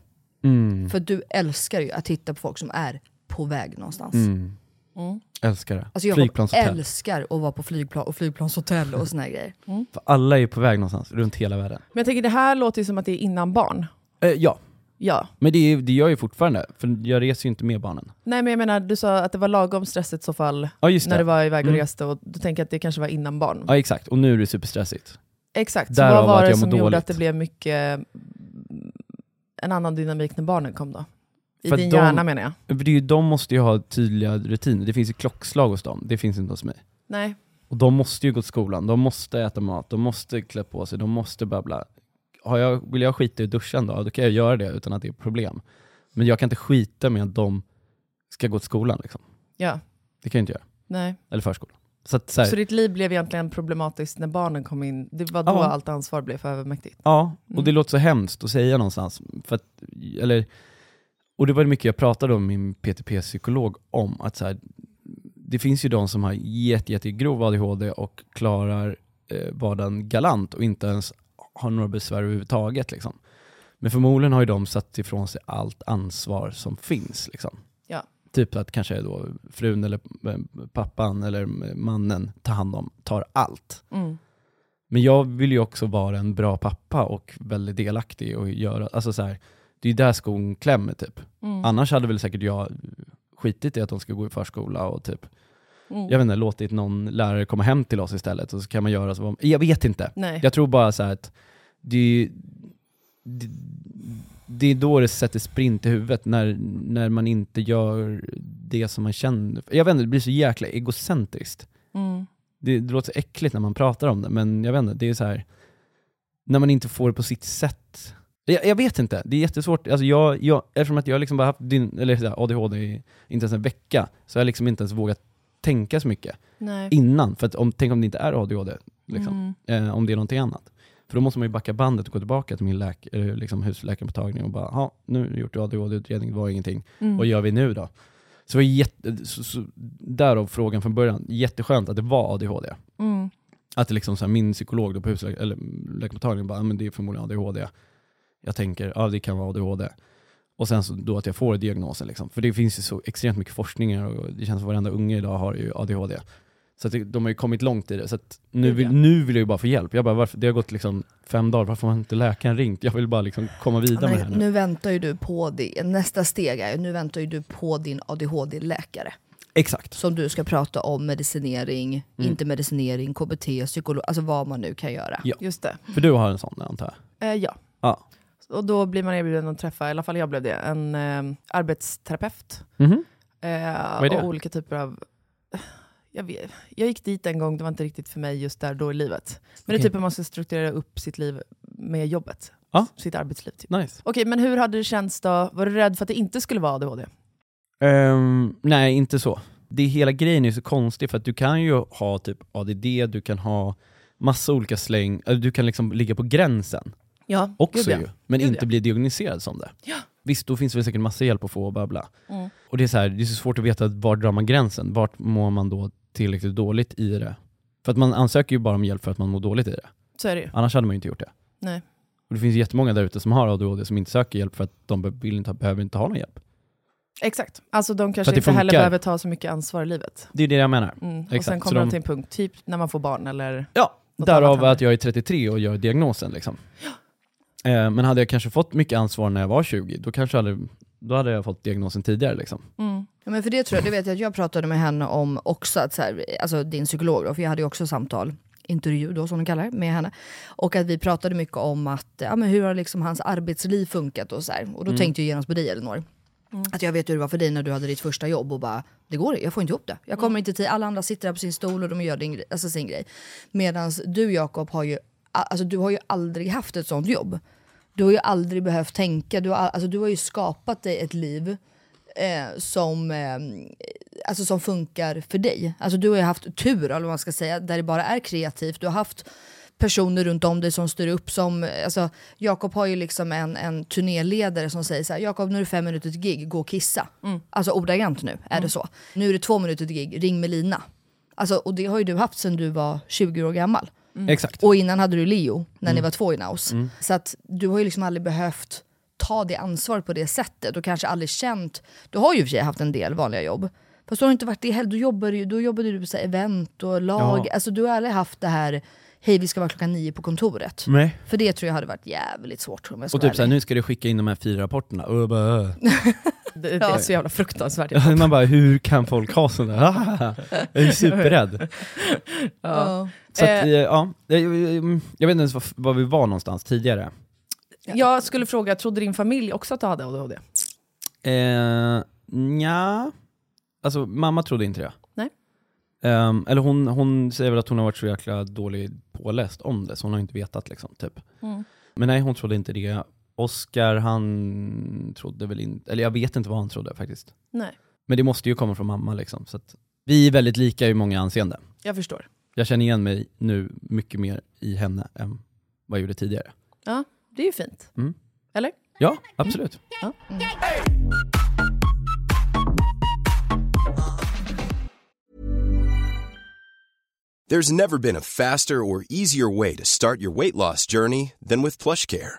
Mm. För du älskar ju att titta på folk som är på väg någonstans. Mm. Mm. Älskar det. Alltså jag älskar att vara på flygplan och flygplanshotell och såna här grejer. För alla är på väg någonstans, runt hela världen. Men jag tänker det här låter ju som att det är innan barn. Eh, ja, Ja. men det, är- det gör jag ju fortfarande, för jag reser ju inte med barnen. Nej men jag menar, du sa att det var lagom stressigt i så fall Ja just det. när du var iväg och Mm. reste och du tänker att det kanske var innan barn. Ja exakt, och nu är det superstressigt. Exakt, så Därav vad var det som mår gjorde dåligt. att det blev mycket mm, en annan dynamik när barnen kom då? I För din de- hjärna menar jag. För det är ju, de måste ju ha tydliga rutiner, det finns ju klockslag hos dem, det finns inte hos mig. Nej. Och de måste ju gå till skolan, de måste äta mat, de måste klä på sig, de måste babbla. Har jag, vill jag skita i duschen då, då kan jag göra det utan att det är problem. Men jag kan inte skita med att de ska gå till skolan liksom. Ja. Det kan jag inte göra. Nej. Eller förskolan. Så, att, så, Så ditt liv blev egentligen problematiskt när barnen kom in? Det var då Ja. allt ansvar blev för övermäktigt? Ja, och Mm. det låter så hemskt att säga någonstans. För att, eller, och det var mycket jag pratade om med min PTP-psykolog om, att så här, det finns ju de som har jätte, jättegrov ADHD och klarar eh, vardagen galant och inte ens har några besvär överhuvudtaget. Liksom. Men förmodligen har ju de satt ifrån sig allt ansvar som finns. Liksom. Typ att kanske då frun eller eh, pappan eller mannen tar hand om, tar allt. Mm. Men jag vill ju också vara en bra pappa och väldigt delaktig och göra, alltså så här, det är där skon klämmer typ. Mm. Annars hade väl säkert jag skitit i att de ska gå i förskola och typ, Mm. jag vet inte, låtit någon lärare komma hem till oss istället och så kan man göra så. Jag vet inte. Nej. Jag tror bara så här att det, det, det är då det sätter sprint i huvudet, när, när man inte gör det som man känner. Jag vet inte, det blir så jäkla egocentriskt. Mm. Det, det låter så äckligt när man pratar om det, men jag vet inte, det är så här när man inte får det på sitt sätt. Jag, jag vet inte, det är jättesvårt. Alltså jag, jag, eftersom att jag liksom bara haft din, eller så här, ADHD i inte ens en vecka, så har jag liksom inte ens vågat tänka så mycket Nej. innan. För att om, tänk om det inte är ADHD, liksom, Mm. eh, om det är någonting annat. För då måste man ju backa bandet och gå tillbaka till min läk, liksom husläkarmottagning och bara, ja nu har du gjort ADHD-utredning, det var ingenting. Mm. Vad gör vi nu då? Så jätte, så, så, därav frågan från början, jätteskönt att det var ADHD. Mm. Att det liksom så här, min psykolog då på husläkarmottagningen bara, "Ja, men det är förmodligen ADHD. Jag tänker, ja det kan vara ADHD. Och sen så då att jag får diagnosen liksom. För det finns ju så extremt mycket forskningar och det känns som varenda unge idag har ju ADHD. Så att det, de har ju kommit långt i det. Så att nu, vill, nu vill jag ju bara få hjälp. Jag bara, varför, det har gått liksom fem dagar, varför har inte läkaren ringt? Jag vill bara liksom komma vidare med det här nu. nu väntar ju du på det. Nästa steg är nu väntar ju du på din ADHD-läkare. Exakt. Som du ska prata om medicinering, Mm. inte medicinering, KBT, psykolog, alltså vad man nu kan göra. Ja. Just det. För du har en sån antar jag? Eh, ja. Ja. Och då blir man erbjuden att träffa, i alla fall jag blev det, en eh, arbetsterapeut. Mhm. Eh, Vad är det? Och olika typer av... Jag, vet, jag gick dit en gång, det var inte riktigt för mig just där då i livet. Men det är typ hur man ska strukturera upp sitt liv med jobbet. Ja. Sitt arbetsliv. Typ. Nice. Okej, men hur hade det känts då? Var du rädd för att det inte skulle vara ADHD? Ehm, nej, inte så. Det hela grejen är så konstig för att du kan ju ha typ ADD, du kan ha massa olika släng, du kan liksom ligga på gränsen Ja, också ju, men Gud inte bli diagnostiserad som det. Ja. Visst, då finns det väl säkert massa hjälp att få och bla bla. Mm. Och det är så här, det är så svårt att veta var drar man gränsen, vart mår man då tillräckligt dåligt i det? För att man ansöker ju bara om hjälp för att man mår dåligt i det. Så är det ju. Annars hade man ju inte gjort det. Nej. Och det finns jättemånga där ute som har ADHD som inte söker hjälp för att de vill inte, behöver inte ha någon hjälp. Exakt. Alltså de kanske inte heller funkar. behöver ta så mycket ansvar i livet. Det är det jag menar. Mm. Och sen kommer de de- till en punkt, typ när man får barn eller... Ja, Därav att jag är 33 och gör diagnosen. Liksom. Eh, men hade jag kanske fått mycket ansvar när jag var 20, då, kanske jag hade, då hade jag fått diagnosen tidigare. Liksom. Mm. Ja, men för det tror jag, det vet jag att jag pratade med henne om också, att så här, alltså din psykolog då, för jag hade ju också samtal, intervju då som de kallar det, med henne. Och att vi pratade mycket om att, ja men hur har liksom hans arbetsliv funkat och så här. Och då Mm. tänkte jag genast på dig Elinor. Att jag vet hur det var för dig när du hade ditt första jobb och bara, det går jag får inte ihop det. Jag kommer inte till, alla andra sitter där på sin stol och de gör din, alltså sin grej. Medan du Jakob har ju, alltså du har ju aldrig haft ett sånt jobb. Du har ju aldrig behövt tänka, du har, all- alltså, du har ju skapat dig ett liv eh, som, eh, alltså, som funkar för dig. Alltså, du har ju haft tur, eller vad man ska säga, där det bara är kreativt. Du har haft personer runt om dig som styr upp. Som, alltså, Jakob har ju liksom en, en turnéledare som säger så här, Jakob nu är det fem minuter till gig, gå och kissa. Alltså ordagrant nu är det så. Nu är det två minuter till gig, ring Melina. Alltså, och det har ju du haft sedan du var 20 år gammal. Exakt. Och innan hade du Leo, när ni Mm. var två i Naus. Mm. Så att du har ju liksom aldrig behövt ta det ansvar på det sättet och kanske aldrig känt... Du har ju i och för sig haft en del vanliga jobb. Fast du har inte varit det heller. Då jobbade, då jobbade du på så event och lag. Ja. Alltså du har aldrig haft det här, hej vi ska vara klockan nio på kontoret. Nej. För det tror jag hade varit jävligt svårt om jag ska Och typ såhär, nu ska du skicka in de här fyra rapporterna. Och jag bara, äh. Det, det är så jävla fruktansvärt. Man bara, hur kan folk ha sådana? Jag är superrädd. Ja. Så att, Eh. ja, jag, jag, jag vet inte ens var, var vi var någonstans tidigare. Jag skulle fråga, trodde din familj också att du hade ADHD? Eh, nja, alltså mamma trodde inte det. Nej. Ehm, eller hon, hon säger väl att hon har varit så jäkla dålig påläst om det, så hon har inte vetat liksom. Typ. Mm. Men nej, hon trodde inte det. Oscar, han trodde väl inte, eller jag vet inte vad han trodde faktiskt. Nej, Men det måste ju komma från mamma liksom. Så att vi är väldigt lika i många anseenden. jag förstår. Jag känner igen mig nu mycket mer i henne än vad jag gjorde tidigare. Ja, det är ju fint. Mm. Eller? Ja, absolut. Ja. There's never been a faster or easier way to start your weight loss journey than with PlushCare.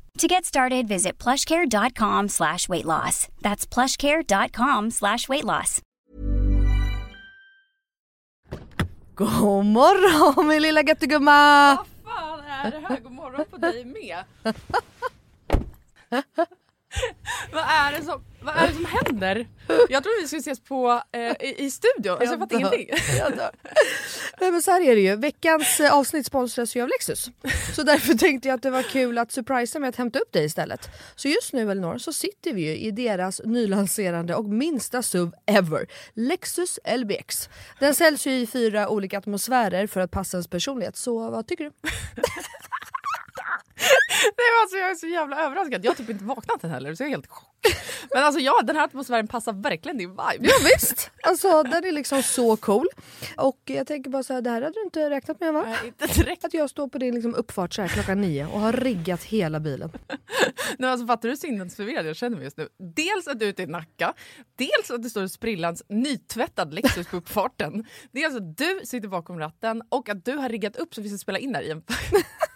To get started, visit plushcare.com slash weight loss. That's plushcare.com slash weight loss. God morgon min lilla göttegumma! Vad fan är det här? God morgon på dig med. vad är det som händer? Jag trodde vi skulle ses på, eh, i, i studion. Alltså, jag fattar ingenting. Jag dör. Nej men så här är det ju, veckans eh, avsnitt sponsras ju av Lexus. Så därför tänkte jag att det var kul att surprisa med att hämta upp dig istället. Så just nu Elinor så sitter vi ju i deras nylanserande och minsta SUV ever, Lexus LBX. Den säljs ju i fyra olika atmosfärer för att passa ens personlighet, så vad tycker du? Nej, men alltså, jag är så jävla överraskad. Jag har typ inte vaknat än heller så jag är helt i chock. Men alltså ja, den här atmosfären passar verkligen din vibe. Ja, visst! Alltså den är liksom så cool. Och jag tänker bara så här, det här hade du inte räknat med va? Nej, inte direkt. Att jag står på din liksom uppfart så här klockan nio och har riggat hela bilen. Nej, alltså, fattar du hur sinnesförvirrad jag känner mig just nu? Dels att du är ute i Nacka, dels att det står en sprillans nytvättad Lexus på uppfarten. Dels att du sitter bakom ratten och att du har riggat upp så vi ska spela in där i en, i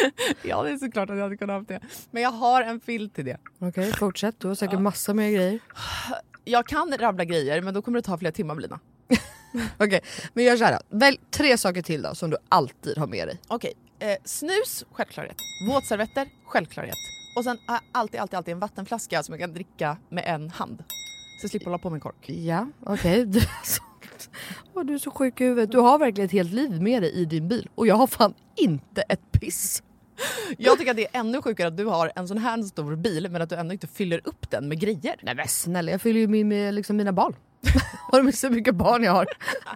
Ja, det är såklart att jag hade kunnat ha det. Men jag har en filt till det. Okej, fortsätt. Du har säkert massa mer grejer. Jag kan rabbla grejer, men då kommer det ta flera timmar Melina. Okej, men gör såhär. Välj tre saker till då som du alltid har med dig. Okej, eh, snus, självklarhet. Våtservetter, självklarhet. Och sen jag alltid, alltid, alltid en vattenflaska som jag kan dricka med en hand. Så jag slipper hålla på med en kork. Ja, okej. Så- Åh, du är så sjuk i huvudet. Du har verkligen ett helt liv med dig i din bil och jag har fan inte ett piss. Jag tycker att det är ännu sjukare att du har en sån här stor bil men att du ändå inte fyller upp den med grejer. Nej men snälla, jag fyller ju min, med liksom mina barn. har du så mycket barn jag har?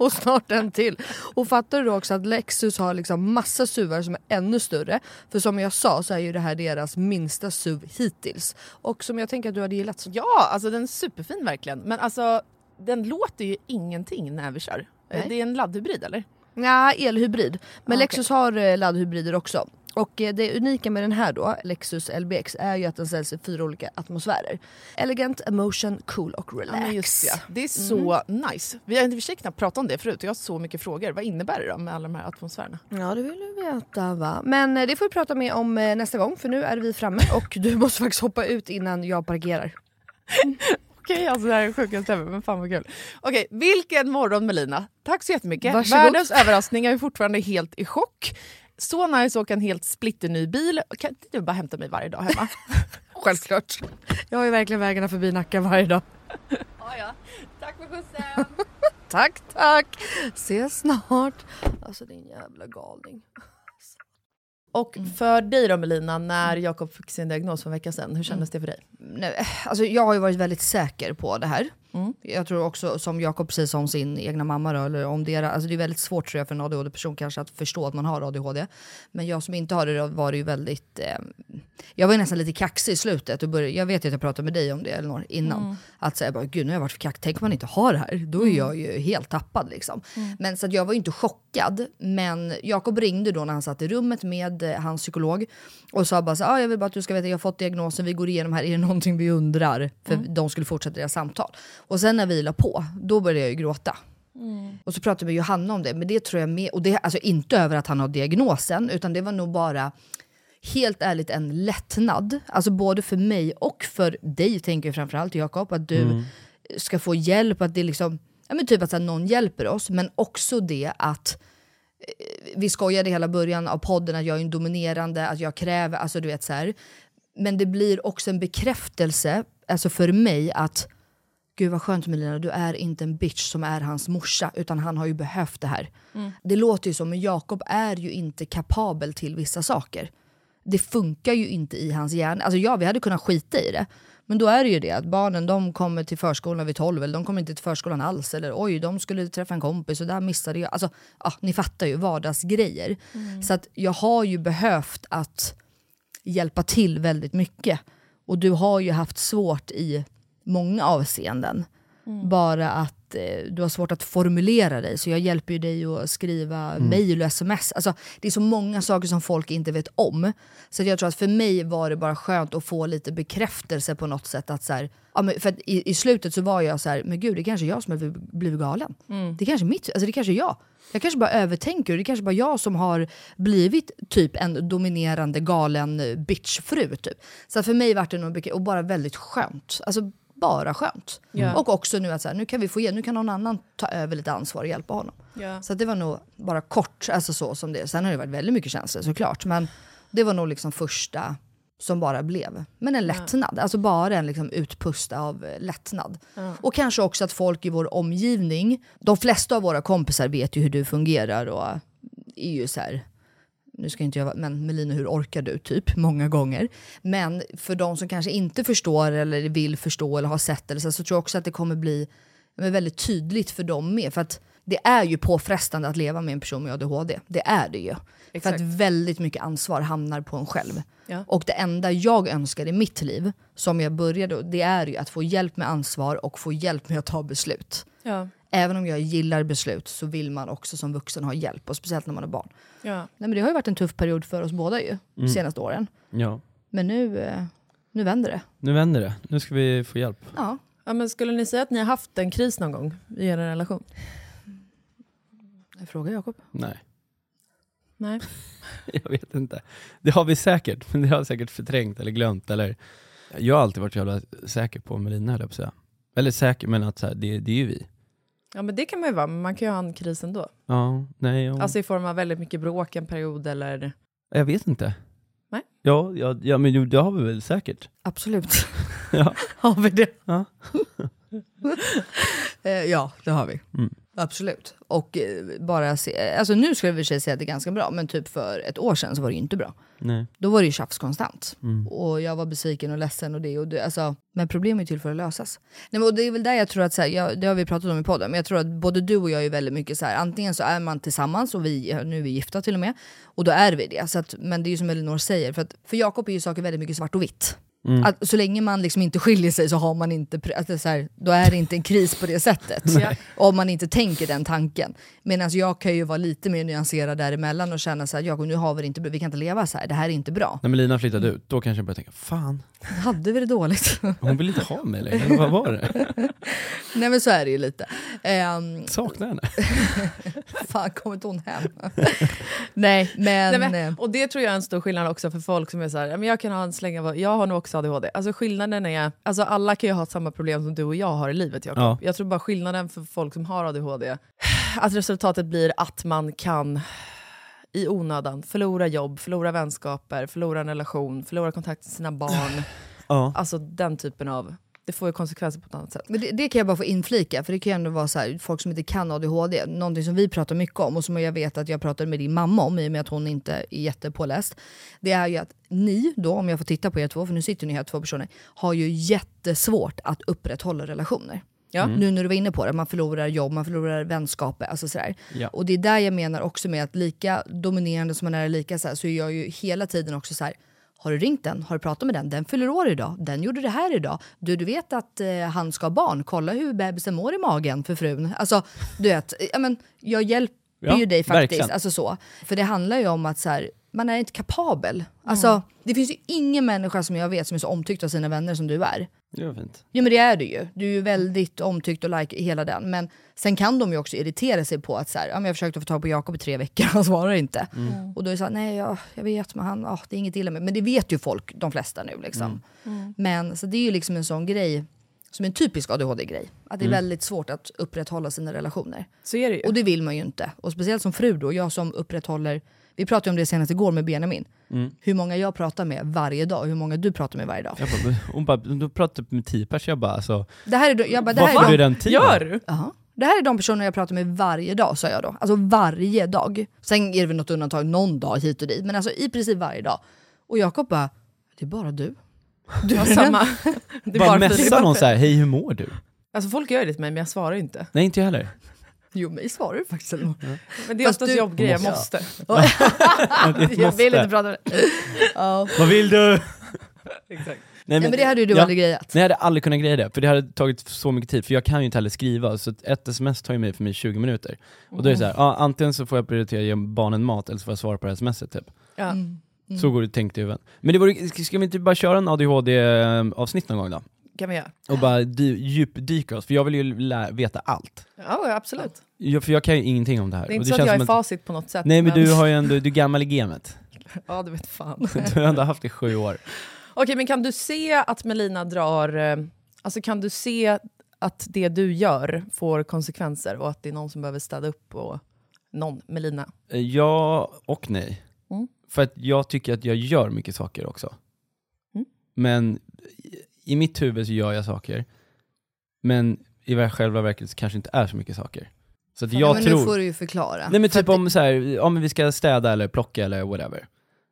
Och snart en till. Och fattar du då också att Lexus har liksom massa SUVar som är ännu större. För som jag sa så är ju det här deras minsta SUV hittills. Och som jag tänker att du hade gillat. Ja, alltså den är superfin verkligen. Men alltså den låter ju ingenting när vi kör. Nej. Det är en laddhybrid eller? Ja, elhybrid. Men Ah, Lexus har eh, laddhybrider också. Och eh, det unika med den här då, Lexus LBX, är ju att den säljs i fyra olika atmosfärer. Elegant, emotion, cool och relax. Ja, just det. det är så nice. Vi har i knappt pratat om det förut. Jag har så mycket frågor. Vad innebär det då med alla de här atmosfärerna? Ja, det vill du veta va. Men eh, det får vi prata mer om eh, nästa gång för nu är vi framme och du måste faktiskt hoppa ut innan jag parkerar. Okej, alltså det här är sjukaste ever, men fan vad kul. Okej, vilken morgon Melina. Tack så jättemycket. Varsågod. Världens överraskning, jag är fortfarande helt i chock. Så nice att åka en helt splitterny bil. Kan inte du bara hämta mig varje dag hemma? Självklart. Jag har ju verkligen vägarna förbi Nacka varje dag. ja, ja. Tack för skjutsen. Tack, tack. Ses snart. Alltså din jävla galning. Och för dig då Melina, när Jakob fick sin diagnos för en vecka sedan, hur kändes det för dig? Nej, alltså jag har ju varit väldigt säker på det här. Mm. Jag tror också som Jakob precis som sin egna mamma då, eller om deras, alltså det är väldigt svårt tror jag för en ADHD-person kanske att förstå att man har ADHD. Men jag som inte har det var det ju väldigt, eh, jag var ju nästan lite kaxig i slutet. Och började, jag vet ju att jag pratade med dig om det Elinor innan. Mm. Att säga bara, gud nu har jag varit för kaxig, tänk om man inte har det här. Då är Mm. jag ju helt tappad liksom. Mm. Men så att jag var ju inte chockad. Men Jakob ringde då när han satt i rummet med eh, hans psykolog och sa bara så ah, jag vill bara att du ska veta jag har fått diagnosen, vi går igenom här, är det någonting vi undrar? För Mm. de skulle fortsätta deras samtal. Och sen när vi la på, då började jag ju gråta. Och så pratade vi med Johanna om det, men det tror jag med, och det alltså inte över att han har diagnosen, utan det var nog bara helt ärligt en lättnad. Alltså både för mig och för dig, tänker jag framförallt Jakob, att du Mm. ska få hjälp, att det liksom, ja men typ att här, någon hjälper oss, men också det att eh, vi skojade hela början av podden att jag är en dominerande, att jag kräver, alltså du vet så här. Men det blir också en bekräftelse, alltså för mig att Gud vad skönt Melina, du är inte en bitch som är hans morsa utan han har ju behövt det här. Mm. Det låter ju som, men Jakob är ju inte kapabel till vissa saker. Det funkar ju inte i hans hjärna. Alltså ja, vi hade kunnat skita i det. Men då är det ju det att barnen de kommer till förskolan vid 12 eller de kommer inte till förskolan alls. Eller oj, de skulle träffa en kompis och där missade jag. Alltså, ja, ni fattar ju, vardagsgrejer. Mm. Så att jag har ju behövt att hjälpa till väldigt mycket. Och du har ju haft svårt i många avseenden. Mm. Bara att eh, du har svårt att formulera dig, så jag hjälper ju dig att skriva Mm. mejl och sms. Alltså, det är så många saker som folk inte vet om. Så att jag tror att för mig var det bara skönt att få lite bekräftelse på något sätt. Att så här, ja, men för att i, I slutet så var jag så här, men gud det är kanske jag som har blivit galen. Mm. Det är kanske mitt, alltså det kanske är jag. Jag kanske bara övertänker det är kanske bara jag som har blivit typ en dominerande galen eh, bitchfru. Typ. Så för mig var det nog och bara väldigt skönt. Alltså bara skönt. Ja. Och också nu att så här, nu kan vi få igen, nu kan någon annan ta över lite ansvar och hjälpa honom. Ja. Så det var nog bara kort, alltså så som det Sen har det varit väldigt mycket känslor såklart. Men det var nog liksom första som bara blev. Men en lättnad, alltså bara en liksom utpust av eh, lättnad. Ja. Och kanske också att folk i vår omgivning, de flesta av våra kompisar vet ju hur du fungerar och är ju så här, nu ska inte jag vara, men Melina hur orkar du? Typ, många gånger. Men för de som kanske inte förstår eller vill förstå eller har sett eller så, så tror jag också att det kommer bli väldigt tydligt för dem med. För att det är ju påfrestande att leva med en person med ADHD. Det är det ju. För Exakt. att väldigt mycket ansvar hamnar på en själv. Ja. Och det enda jag önskar i mitt liv, som jag började, det är ju att få hjälp med ansvar och få hjälp med att ta beslut. Ja. Även om jag gillar beslut så vill man också som vuxen ha hjälp, och speciellt när man är barn. Ja. Nej, men det har ju varit en tuff period för oss båda ju, de Mm. senaste åren. Ja, Men nu, eh, nu vänder det. nu vänder det. Nu ska vi få hjälp. Ja. Ja, men skulle ni säga att ni har haft en kris någon gång i er relation? Jag frågar Jakob. Nej, Nej. jag vet inte. Det har vi säkert, men det har jag säkert förträngt eller glömt. Eller... Jag har alltid varit jävla säker på Melina höll jag på att säga. Eller säker, men att så här, det, det är ju vi. Ja men det kan man ju vara, men man kan ju ha en kris ändå. Ja, nej, ja. Alltså i form av väldigt mycket bråk en period eller... jag vet inte. Nej. Ja, ja, ja men jo, det har vi väl säkert. Absolut. Ja. har vi det? Ja. Eh, ja, det har vi. Mm. Absolut. Och eh, bara se, alltså nu skulle jag i sig säga att det är ganska bra, men typ för ett år sedan så var det ju inte bra. Nej. Då var det ju tjafs konstant. Mm. Och jag var besviken och ledsen och det och det. Alltså, men problem är till för att lösas. Nej, men, och det är väl där jag tror att, så här, jag, det har vi pratat om i podden, men jag tror att både du och jag är väldigt mycket så här, antingen så är man tillsammans och vi, nu är vi gifta till och med, och då är vi det. Så att, men det är ju som Elinor säger, för, att, för Jakob är ju saker väldigt mycket svart och vitt. Mm. Att, så länge man liksom inte skiljer sig så har man inte, pr- att det är så här, då är det inte en kris på det sättet. Om man inte tänker den tanken. Medan jag kan ju vara lite mer nyanserad däremellan och känna så här, Jakob nu har vi det inte, vi kan inte leva så här, det här är inte bra. När Melina flyttade ut, då kanske jag började tänka, fan, Hade vi det dåligt? hon vill inte ha mig längre, eller vad var det? Nej men så är det ju lite. Um, Saknar henne. fan kommer inte hon hem? Nej men... Nej, men, och det tror jag är en stor skillnad också för folk som är så här, "Ja, men jag kan ha en slänga, av- jag har nog också ADHD. Alltså skillnaden är, alltså alla kan ju ha samma problem som du och jag har i livet Jakob. Ja. Jag tror bara skillnaden för folk som har ADHD, att resultatet blir att man kan i onödan förlora jobb, förlora vänskaper, förlora en relation, förlora kontakt med sina barn. Ja. Alltså den typen av, det får ju konsekvenser på ett annat sätt. Men det, det kan jag bara få inflika, för det kan ju ändå vara så här, folk som inte kan ADHD, någonting som vi pratar mycket om och som jag vet att jag pratade med din mamma om i och med att hon inte är jättepåläst. Det är ju att ni då, om jag får titta på er två, för nu sitter ni här två personer, har ju jättesvårt att upprätthålla relationer. Ja. Mm. Nu när du var inne på det, man förlorar jobb, man förlorar vänskaper. Alltså sådär. Ja. Och det är där jag menar också med att lika dominerande som man är lika så, här, så är jag ju hela tiden också så här. Har du ringt den? Har du pratat med den? Den fyller år idag. Den gjorde det här idag. Du, du vet att eh, han ska ha barn. Kolla hur bebisen mår i magen för frun. Alltså, du vet, eh, ja, men, jag hjälper Ja, ju dig faktiskt. verkligen. Alltså, så. För det handlar ju om att så här, man är inte kapabel. Alltså, Det finns ju ingen människa som jag vet som är så omtyckt av sina vänner som du är. Det var fint. Ja men det är du ju. Du är ju väldigt omtyckt och like hela den. Men sen kan de ju också irritera sig på att så här, ja, men jag försökte få tag på Jakob i tre veckor, han svarar inte. Mm. Och då är det så här, nej jag, jag vet men han, ah, det är inget illa med Men det vet ju folk, de flesta nu liksom. Men så det är ju liksom en sån grej, som en typisk ADHD-grej. Att det är Mm. väldigt svårt att upprätthålla sina relationer. Så är det ju. Och det vill man ju inte. Och speciellt som fru då, jag som upprätthåller, vi pratade om det senast igår med Benjamin. Mm. Hur många jag pratar med varje dag och hur många du pratar med varje dag. Jag bara, hon bara, du pratade med tio pers, jag bara alltså, Det här är, då- jag bara, det här får är du de, den tiden? Gör du? Ja. Det här är de personer jag pratar med varje dag, sa jag då. Alltså varje dag. Sen är det väl något undantag någon dag hit och dit, men alltså i princip varje dag. Och Jakob bara, det är bara du. Du den. samma. Det är Bara Filip. messar någon så här, hej hur mår du? Alltså folk gör det till mig men jag svarar inte. Nej inte jag heller. Jo, mig svarar du faktiskt. Eller? Men det är oftast du- jobbgrej, jag Måste. måste. jag vill inte prata med dig. Ja. Vad vill du? Exakt. Nej, men det hade ju du aldrig grejat. Nej jag hade aldrig kunnat greja det, för det hade tagit så mycket tid, för jag kan ju inte heller skriva, så ett- sms tar ju mig för mig 20 minuter. Och då är det så här, ja, antingen så får jag prioritera att ge barnen mat, eller så får jag svara på det här smset typ. Ja. Mm. Så går det tänkt i huvudet. Men det vore, ska vi inte bara köra en ADHD-avsnitt någon gång då? Kan vi göra. Och bara dy, djupdyka oss, för jag vill ju lä- veta allt. Ja, absolut. Jag, för jag kan ju ingenting om det här. Det är inte så att jag är facit på något sätt. Nej men men- du har ju ändå, du är gammal i gamet. Ja, du vet fan. Du har ändå haft det i sju år. Okej, men kan du se att Melina drar... eh, Alltså kan du se att det du gör får konsekvenser och att det är någon som behöver städa upp och... Någon, Melina. Eh, Ja och nej. Mm. För att jag tycker att jag gör mycket saker också. Mm. Men i- mitt huvud så gör jag saker, men i själva verket så kanske inte är så mycket saker. Så att Ja, jag men tror... nu får du ju förklara. Nej men För typ att om så här, ja men vi ska städa eller plocka eller whatever.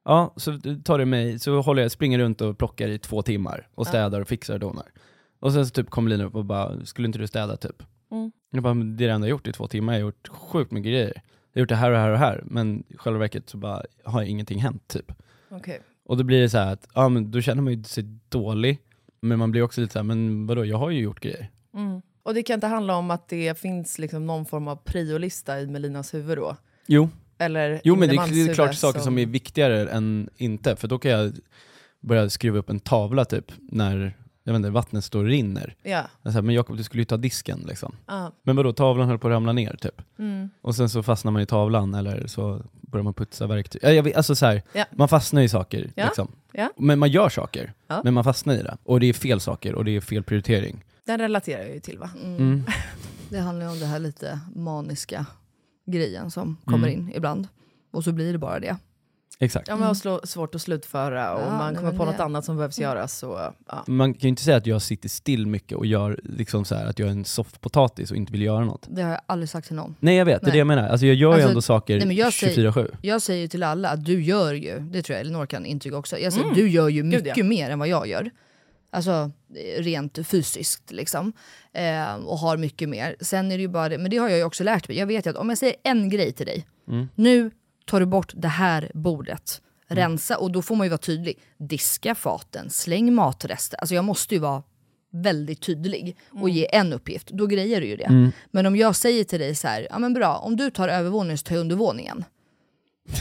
Ja, så tar det mig, så håller jag, springer runt och plockar i två timmar och städar och fixar och donar. Och sen så typ kommer Lina upp och bara, skulle inte du städa typ? Mm. Jag bara, "Men det är det enda jag har gjort i två timmar, jag har gjort sjukt mycket grejer. Jag har gjort det här och här och här, men i själva verket så bara har ingenting hänt typ. Okej. Och då blir det så här att, ja men då känner man ju sig dålig, men man blir också lite så här, men vadå, jag har ju gjort grejer. Mm. Och det kan inte handla om att det finns liksom någon form av priolista i Melinas huvud då? Jo, Eller jo men det, är- det är klart saker som är viktigare än inte, för då kan jag börja skruva upp en tavla typ, när jag vet inte, vattnet står och rinner. Ja. Jag säger, men Jakob du skulle ju ta disken liksom. Ja. Men vadå, tavlan höll på att ramla ner typ. Mm. Och sen så fastnar man i tavlan eller så börjar man putsa verktyg. Ja, jag vet, alltså så här, Ja. man fastnar i saker. Ja. Liksom. Ja. Men man gör saker, Ja. men man fastnar i det. Och det är fel saker och det är fel prioritering. Den relaterar jag ju till va? Mm. Det handlar ju om det här lite maniska grejen som kommer Mm. in ibland. Och så blir det bara det. Exakt. Ja, man har svårt att slutföra och Ja, man nej, kommer på det- något annat som behövs göras. Så, ja. Man kan ju inte säga att jag sitter still mycket och gör liksom så här, att jag är en soffpotatis och inte vill göra något. Det har jag aldrig sagt till någon. Nej jag vet, det är Nej. det jag menar. Alltså jag gör Alltså, ju ändå saker nej, men jag säger- 24-7. Jag säger ju till alla att du gör ju, det tror jag Elinor kan intyga också, jag säger, Mm. du gör ju Gud, mycket ja. mer än vad jag gör. Alltså eh, rent fysiskt liksom. Eh, och har mycket mer. Sen är det ju bara men det har jag ju också lärt mig. Jag vet ju att om jag säger en grej till dig, Mm. nu tar du bort det här bordet. Rensa, och då får man ju vara tydlig. Diska faten, släng matrester. Alltså jag måste ju vara väldigt tydlig och ge en uppgift. Då grejer du ju det. Mm. Men om jag säger till dig så här, ja men bra, om du tar övervåningen så tar jag undervåningen.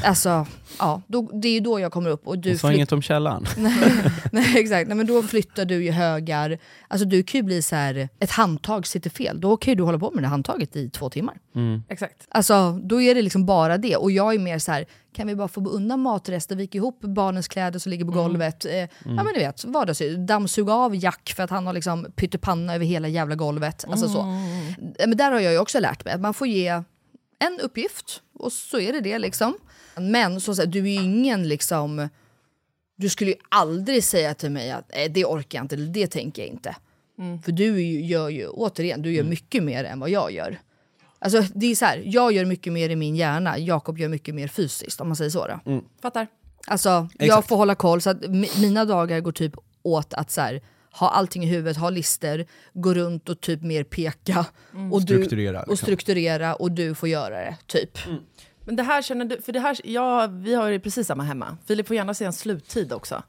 Alltså, ja, då, det är ju då jag kommer upp och du Du sa flytt- inget om källaren. Nej exakt, Nej, men då flyttar du ju högar. Alltså du kan ju bli så här, ett handtag sitter fel, då kan ju du hålla på med det handtaget i två timmar. Mm. Exakt. Alltså då är det liksom bara det. Och jag är mer så här, kan vi bara få undan matrester, vika ihop barnens kläder som ligger på golvet. Eh, Ja men du vet, vardagssyssla. Dammsuga av Jack för att han har liksom pyttipanna över hela jävla golvet. Alltså så. Eh, Men där har jag ju också lärt mig att man får ge en uppgift och så är det det liksom. Men så, så här, du är ju ingen liksom, du skulle ju aldrig säga till mig att "Nej, det orkar jag inte, eller det tänker jag inte. För du ju, gör ju, återigen, du gör mycket mer än vad jag gör. Alltså det är så här, jag gör mycket mer i min hjärna, Jakob gör mycket mer fysiskt om man säger så. Då. Fattar. Alltså jag Exakt. får hålla koll, så att mi- mina dagar går typ åt att så här, ha allting i huvudet, ha lister, gå runt och typ mer peka. Och, du, Strukturera, och liksom. strukturera och du får göra det, typ. Men det här känner du, för det här, ja, vi har ju precis samma hemma. Filip får gärna se en sluttid också.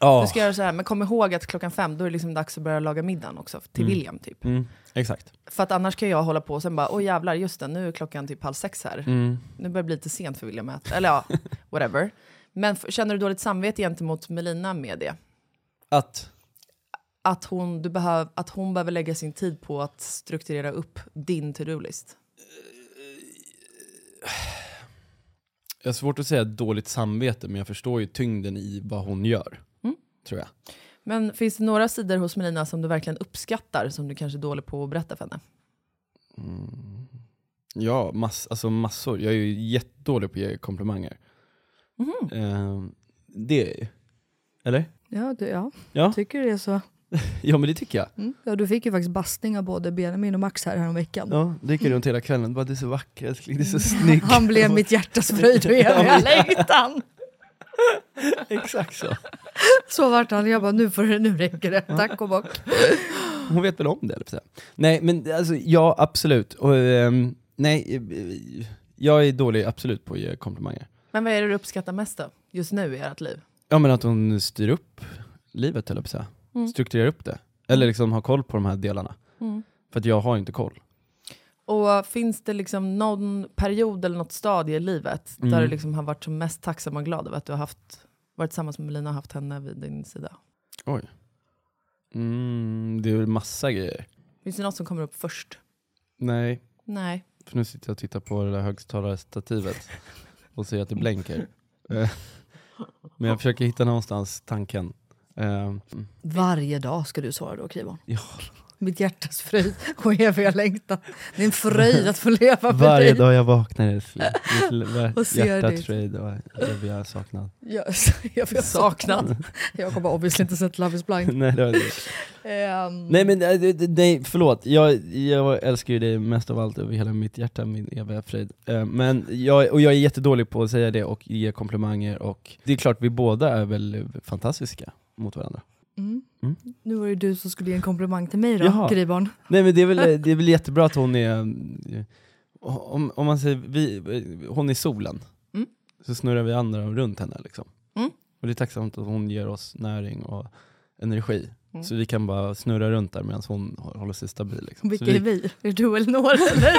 Ja. Du ska göra så här, men kom ihåg att klockan fem, då är det liksom dags att börja laga middagen också, till Mm. William typ. Mm. Exakt. För att annars kan jag hålla på och sen bara, åh jävlar, just det, nu är klockan typ halv sex här. Mm. Nu börjar det bli lite sent för William att äta, eller ja, whatever. Men känner du dåligt samvete gentemot Melina med det? Att? Att hon, du behöv, att hon behöver lägga sin tid på att strukturera upp din to-do-list? Jag har svårt att säga dåligt samvete, men jag förstår ju tyngden i vad hon gör. Mm. Tror jag. Men finns det några sidor hos Melina som du verkligen uppskattar, som du kanske är dålig på att berätta för henne? Ja, mass, alltså massor. Jag är ju jättedålig på att ge komplimanger. Mhm. Ehm, det är jag ju. Eller? Ja, du, ja. Ja. tycker du det så? ja, men det tycker jag. Mm. Ja, du fick ju faktiskt bastning av både Benjamin och Max här häromveckan. Ja, det gick runt hela kvällen. Bara, du är så vacker älskling, du är så snygg. Han blev mitt hjärtas fröjd och eviga längtan. Exakt så. Så vart han. Jag bara, nu, får det, nu räcker det. Tack och bock. Hon vet väl om det, eller så. Nej, men alltså, ja, absolut. Och, ehm, nej, jag är dålig absolut på att ge komplimanger. Men vad är det du uppskattar mest då, just nu i ert liv? Ja, men att hon styr upp livet, höll jag på att säga. Mm. Strukturerar upp det. Eller liksom har koll på de här delarna. Mm. För att jag har inte koll. Och finns det liksom någon period eller något stadie i livet där Mm. du liksom har varit som mest tacksam och glad över att du har haft, varit tillsammans med Melina och haft henne vid din sida? Oj. Mm, det är väl massa grejer. Finns det något som kommer upp först? Nej, Nej. för nu sitter jag och tittar på det där högtalarstativet och ser att det blänker. Eh, Men jag försöker hitta någonstans tanken. Eh, Varje dag ska du svara då, Krivon. Ja. Mitt hjärtas fröjd och eviga längtan. Det är en fröjd att få leva med Varje dig. dag jag vaknar ser Hjärtats fröjd och eviga saknad. Jag har saknat. Jag kommer obviously inte sett Love is blind. Nej, det det. Ehm, Nej men eh, nej, förlåt, jag, jag älskar ju dig mest av allt över hela mitt hjärta, min eviga fröjd. Eh, Men jag, och jag är jättedålig på att säga det och ge komplimanger och det är klart vi båda är väl fantastiska mot varandra. Mm. Mm. Nu var det du som skulle ge en komplimang till mig då. Grybarn. Nej men det är väl, det är väl jättebra att hon är, eh, om, om man säger, vi, hon är solen, Mm. så snurrar vi andra runt henne liksom. Mm. Och det är tacksamt att hon ger oss näring och energi. Mm. Så vi kan bara snurra runt där medan hon hå- håller sig stabil. Liksom. Vilka så är vi? Är det du och Elinor eller?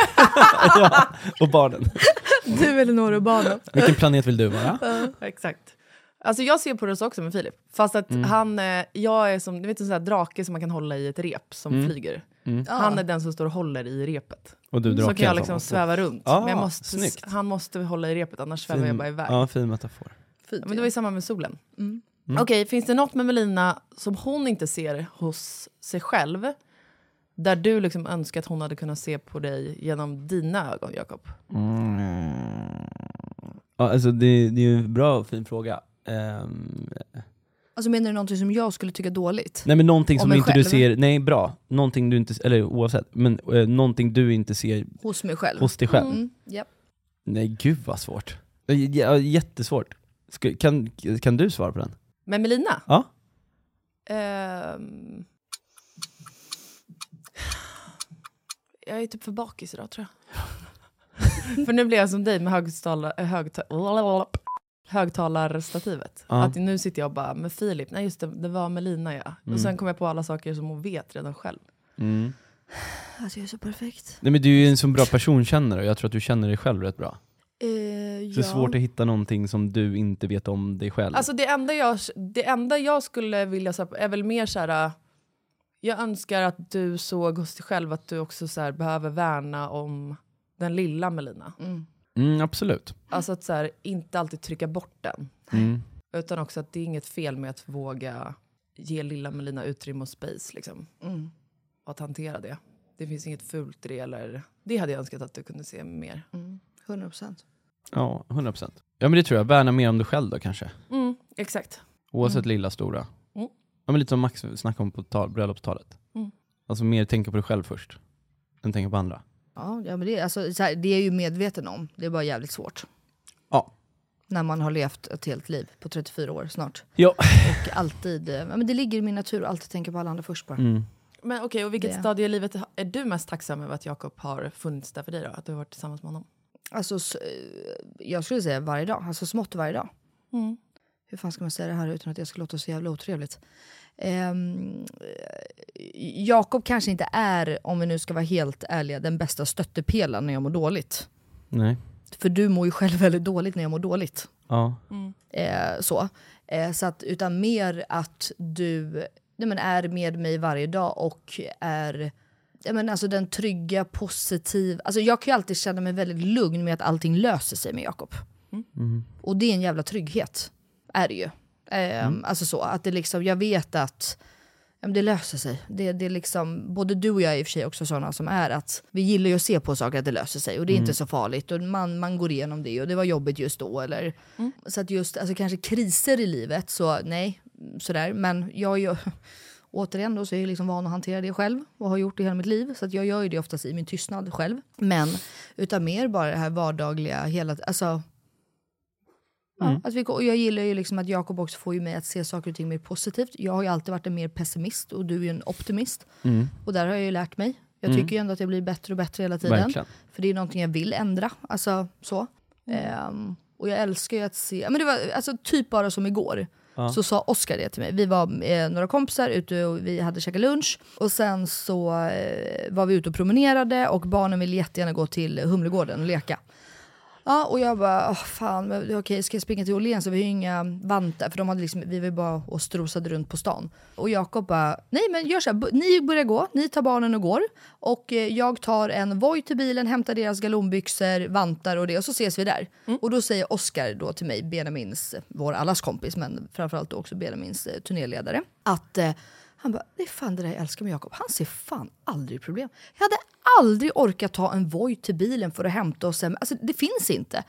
ja, och barnen. du, Elinor och barnen. Vilken planet vill du vara? Ja, exakt. Alltså jag ser på det så också med Filip. Fast att Mm. han, eh, jag är som du vet, en sån här drake som man kan hålla i ett rep som Mm. flyger. Mm. Han är den som står och håller i repet. Och du så kan jag som- liksom sväva runt. Ah, men jag måste, snyggt. han måste hålla i repet annars svävar jag bara iväg. Ja, fin metafor. Ja, men det var ju samma med solen. Mm. Mm. Okej, finns det något med Melina som hon inte ser hos sig själv? Där du liksom önskar att hon hade kunnat se på dig genom dina ögon, Jakob? Ja, alltså det, det är ju en bra och fin fråga. Ehm, Alltså menar du någonting som jag skulle tycka dåligt? nej men någonting Om som inte själv? du ser, nej bra, någonting du inte, eller oavsett, men eh, någonting du inte ser Hos mig själv? hos dig själv. Mm. Japp. Nej gud vad svårt. Ja, Jättesvårt. Ska, kan, kan du svara på den? Med Melina? Ja? Ehm. jag är typ för bakis idag tror jag. för nu blir jag som dig med högtalar, eh, högta- högtalarstativet. Ja. Att nu sitter jag bara med Filip, nej just det, det var Melina ja. Mm. Och sen kom jag på alla saker som hon vet redan själv. Mm. Alltså jag är så perfekt. Nej men du är ju en så bra personkännare och jag tror att du känner dig själv rätt bra. Eh, Så det är svårt att hitta någonting som du inte vet om dig själv. Alltså det enda jag, det enda jag skulle vilja säga är väl mer så här. äh, Jag önskar att du såg hos dig själv att du också så här, behöver värna om den lilla Melina. Mm, absolut. Alltså att så här, inte alltid trycka bort den. Mm. Utan också att det är inget fel med att våga ge lilla Melina utrymme och space. Liksom. Mm. Och att hantera det. Det finns inget fult i det. Eller, det hade jag önskat att du kunde se mer. Mm. 100%. Ja, 100%. Ja men det tror jag. Värna mer om dig själv då kanske. Mm, exakt. Oavsett Mm. lilla, stora. Mm. Ja, men lite som Max snackade om på tal, bröllopstalet. Mm. Alltså mer tänka på dig själv först, än tänka på andra. Ja, ja men det, är- alltså, så här, det är jag ju medveten om. Det är bara jävligt svårt. Ja. När man har levt ett helt liv på 34 år snart. Ja. Och alltid, eh, ja, men det ligger i min natur att alltid tänka på alla andra först bara. Mm. Men okej, och vilket Det. stadie i livet är du mest tacksam över att Jakob har funnits där för dig då? Att du har varit tillsammans med honom? Alltså, eh, jag skulle säga varje dag, alltså smått varje dag. Mm. Hur fan ska man säga det här utan att jag ska låta så jävla otrevligt? Eh, Jakob kanske inte är, om vi nu ska vara helt ärliga, den bästa stöttepelaren när jag mår dåligt. Nej. För du mår ju själv väldigt dåligt när jag mår dåligt. Ja. Eh, så. Eh, så att, utan mer att du nej men, är med mig varje dag och är ja men, alltså, den trygga, positiv... Alltså, jag kan ju alltid känna mig väldigt lugn med att allting löser sig med Jakob. Mm. Och det är en jävla trygghet. Är det ju. Eh, Alltså så, att det liksom, jag vet att det löser sig. Det, det liksom, både du och jag är i och för sig också sådana som är att vi gillar ju att se på saker att det löser sig och det är Mm. inte så farligt och man, man går igenom det och det var jobbigt just då. Eller, Så att just alltså, kanske kriser i livet, så nej, sådär. Men jag är ju, återigen då så är jag liksom van att hantera det själv och har gjort det hela mitt liv. Så att jag gör ju det oftast i min tystnad själv. Men utan mer bara det här vardagliga, hela, alltså Ja, Mm. att vi, och jag gillar ju liksom att Jakob också får ju mig att se saker och ting mer positivt. Jag har ju alltid varit en mer pessimist och du är ju en optimist. Mm. Och där har jag ju lärt mig. Jag Mm. tycker ju ändå att jag blir bättre och bättre hela tiden. Verkligen. För det är någonting jag vill ändra. Alltså så. Ehm, och jag älskar ju att se, men det var alltså typ bara som igår. Ja. Så sa Oskar det till mig. Vi var eh, några kompisar ute och vi hade käkat lunch. Och sen så eh, var vi ute och promenerade och barnen ville jättegärna gå till Humlegården och leka. Ja, och jag bara, åh fan, okej ska jag springa till Åhléns så vi har ju inga vantar för de hade liksom, vi var ju bara och strosade runt på stan. Och Jakob bara, nej men gör så här, ni börjar gå, ni tar barnen och går. Och eh, jag tar en Voi till bilen, hämtar deras galonbyxor, vantar och det och så ses vi där. Och då säger Oskar då till mig, Benjamins, vår allas kompis men framförallt också Benjamins eh, turnéledare, att eh, han bara, det är fan det där jag älskar med Jakob. Han ser fan aldrig problem. Jag hade aldrig orkat ta en Voi till bilen för att hämta oss hem. Alltså det finns inte.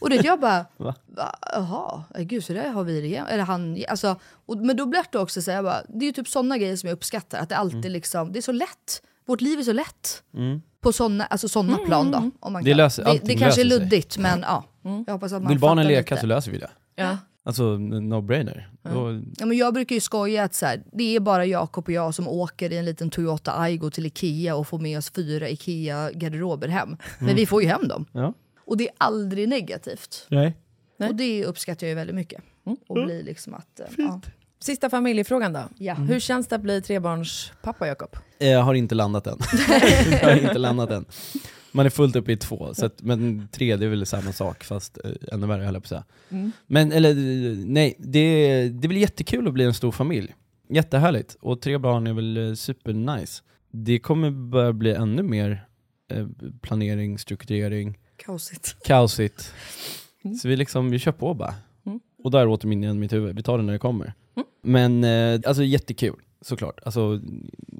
Och det jag bara, Va? va? Jaha, eh, gud så där har vi det igen. Eller han, alltså, och, men då blir det också så här, jag bara, det är ju typ sådana grejer som jag uppskattar. Att det alltid liksom, det är så lätt. Vårt liv är så lätt. Mm. På sådana alltså såna plan då. Om man Det kan. löser- det, det kanske är luddigt men ja. Jag hoppas att man Vill barnen leka lite. så löser vi det. Ja. Alltså no-brainer. Då- Ja, men jag brukar ju skoja att så här, det är bara Jakob och jag som åker i en liten Toyota Aygo till Ikea och får med oss fyra Ikea-garderober hem. Men Mm. vi får ju hem dem. Ja. Och det är aldrig negativt. Nej. Och det uppskattar jag ju väldigt mycket. Och blir liksom att... eh, Ja. Sista familjefrågan då. Ja. Hur känns det att bli trebarnspappa Jakob? Jag har inte landat än. jag har inte landat än. Man är fullt uppe i två, så att, men tre det är väl samma sak fast eh, ännu värre höll jag på att säga. Mm. Men eller nej, det, det blir jättekul att bli en stor familj. Jättehärligt. Och tre barn är väl eh, supernice. Det kommer börja bli ännu mer eh, planering, strukturering, Kaosigt. kaosigt. Så vi liksom, vi kör på bara. Mm. Och där åter min igen mitt huvud, vi tar det när det kommer. Men eh, alltså jättekul, såklart. Alltså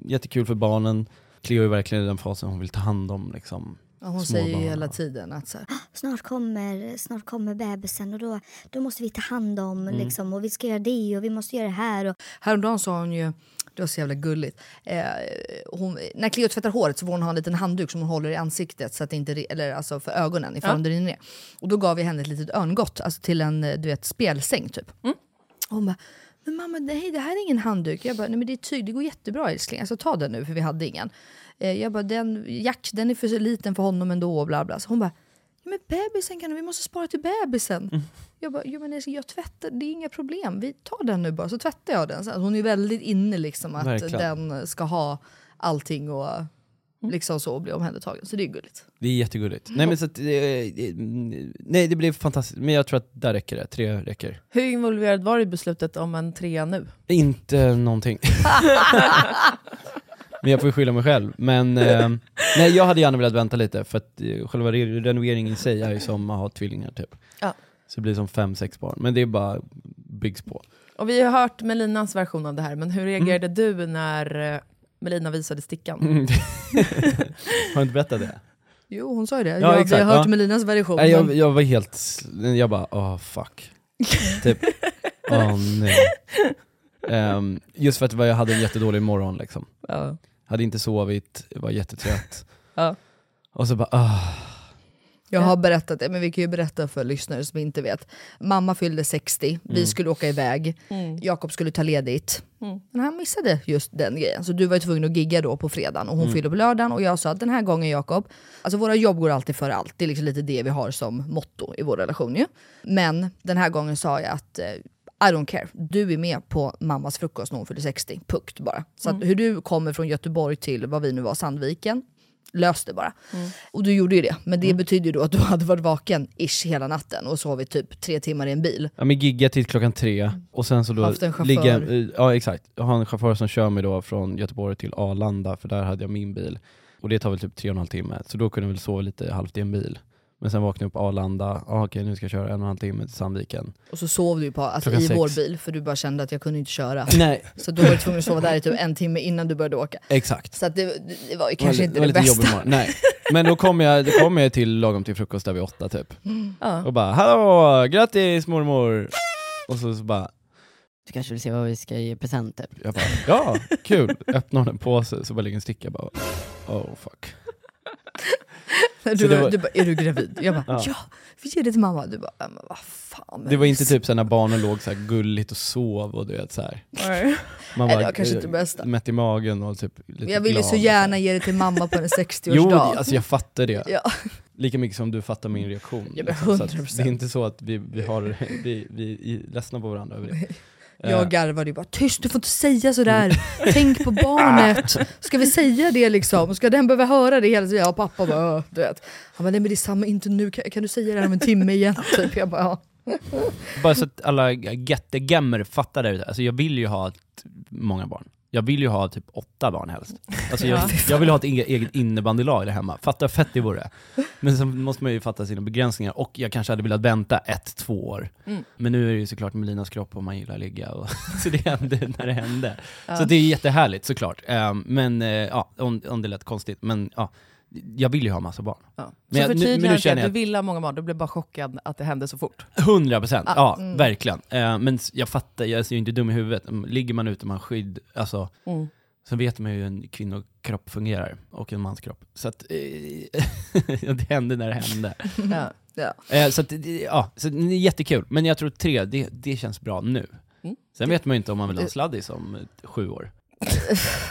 jättekul för barnen. Cleo är verkligen i den fasen hon vill ta hand om liksom, Ja, hon säger ju hela tiden att så här, Snart kommer, snart kommer bebisen och då, då måste vi ta hand om Mm. liksom, och vi ska göra det och vi måste göra det här. Och, Häromdagen sa hon ju, det var så jävla gulligt, eh, hon, när Cleo tvättar håret så får hon ha en liten handduk som hon håller i ansiktet, så att det inte, eller alltså för ögonen ifall Ja. det rinner ner. Och då gav vi henne ett litet örngott, alltså till en eh, du vet, spelsäng typ. Och hon bara, men mamma nej det här är ingen handduk. Jag bara, nej men det är tyg, det går jättebra älskling, alltså ta den nu för vi hade ingen. Eh, jag bara, den, Jack den är för liten för honom ändå och bla bla. Så hon bara, ja, men bebisen kan vi måste spara till bebisen. Jag bara, jo men älskling, jag tvättar, det är inga problem. Vi tar den nu bara, så tvättar jag den. Så hon är väldigt inne liksom att Verkligen. den ska ha allting och liksom så och bli omhändertagen. Så det är gulligt. Det är jättegulligt. Nej men så att, eh, eh, nej det blir fantastiskt, men jag tror att där räcker det, tre räcker. Hur involverad var du i beslutet om en trea nu? Inte någonting. men jag får ju skylla mig själv. Men eh, nej, jag hade gärna velat vänta lite, för att eh, själva re- renoveringen i sig är ju som att ha tvillingar typ. Ja. Så det blir som fem, sex barn. Men det är bara byggs på. Och vi har hört Melinas version av det här, men hur reagerade du när eh, Melina visade stickan? Mm. har du inte berättat det? Jo hon sa ju det. Ja, jag, exakt, vi har hört ja. Melinas version. Nej, jag, men- jag var helt, jag bara åh fuck. typ, åh nej. Ehm, just för att jag hade en jättedålig morgon liksom. Ja. Hade inte sovit, var jättetrött. Ja. Och så bara ah. Jag har berättat det, men vi kan ju berätta för lyssnare som inte vet. Mamma fyllde 60, vi Mm. skulle åka iväg, Mm. Jakob skulle ta ledigt. Mm. Men han missade just den grejen, så du var ju tvungen att gigga då på fredagen och hon Mm. fyllde på lördagen och jag sa att den här gången Jakob, alltså våra jobb går alltid före allt, det är liksom lite det vi har som motto i vår relation ju. Men den här gången sa jag att eh, I don't care, du är med på mammas frukost när hon fyller 60, punkt bara. Så att Mm. hur du kommer från Göteborg till vad vi nu var, Sandviken, lös det bara. Mm. Och du gjorde ju det, men det betyder ju då att du hade varit vaken ish hela natten och sovit typ tre timmar i en bil. Ja men gigga till klockan tre, och sen så då Haft en chaufför. ligga, eh, ja exakt, jag har en chaufför som kör mig då från Göteborg till Arlanda, för där hade jag min bil. Och det tar väl typ tre och en halv timme, så då kunde jag väl sova lite halvt i en bil. Men sen vaknade jag upp på Arlanda, ah, okej nu ska jag köra en och en halv timme till Sandviken. Och så sov du på, alltså, Klockan i sex. vår bil för du bara kände att jag kunde inte köra. Nej. Så då var du tvungen att sova där i typ en timme innan du började åka. Exakt. Så att det, det var ju Det kanske var, inte var det bästa. morgon. Nej. Men då kom jag, då kom jag till lagom till frukost där vid åtta typ. Ja. Och bara hallå, grattis mormor! Och så, så bara, Du kanske vill se vad vi ska ge present typ? jag bara ja, kul! Öppnar hon en påse så bara ligger en sticka bara oh fuck. Du, bara, var- du bara, är du gravid? Jag bara, ja, Ja. vi ger det till mamma. Du bara, "Ja, men vad fan. Det var inte vis." typ så när barnen låg så här gulligt och sov och du vet så här. Nej. Man Nej, det var kanske inte eh, bästa. Mätt i magen och typ lite Jag ville glad så gärna ge det till mamma på Jo, 60-årsdag. det- alltså jag fattar det. Ja. Lika mycket som du fattar min reaktion. Ja, men liksom. Så att 100%. det är inte så att vi, vi, har, vi, vi är ledsna på varandra över det. Jag Eh, garvade ju bara, tyst du får inte säga sådär, tänk på barnet. Ska vi säga det liksom? Ska den behöva höra det hela tiden? Ja, pappa bara, du vet. Han bara, nej men det är samma, inte nu, kan, kan du säga det här om en timme igen? Typ. Jag bara, ja. Bara så att alla gettegammer fattar det, alltså jag vill ju ha många barn. Jag vill ju ha typ åtta barn helst. Alltså jag, Ja. jag vill ha ett eget, innebandylag där hemma, fatta hur fett det vore. Men sen måste man ju fatta sina begränsningar, och jag kanske hade velat vänta ett, två år. Mm. Men nu är det ju såklart Melinas kropp och man gillar att ligga, och, så det hände när det hände. Ja. Så det är jättehärligt såklart. Um, men uh, ja, om, om det lät konstigt, men ja, jag vill ju ha massa barn. Ja. Men så jag- nu- men nu förtydliga känner att du ville ha många barn, du blev bara chockad att det hände så fort. 100 procent, Ah, ja mm. verkligen. Eh, men jag fattar, jag är ju inte dum i huvudet. Mm, Ligger man ute med skydd, alltså, Mm. så vet man ju hur en kvinnokropp fungerar och en manskropp. Så att eh, det hände när det hände. Ja. Ja. Eh, så att, ja, så det är jättekul. Men jag tror tre, det, det känns bra nu. Mm. Sen vet man ju inte om man vill ha en sladdis om sju år.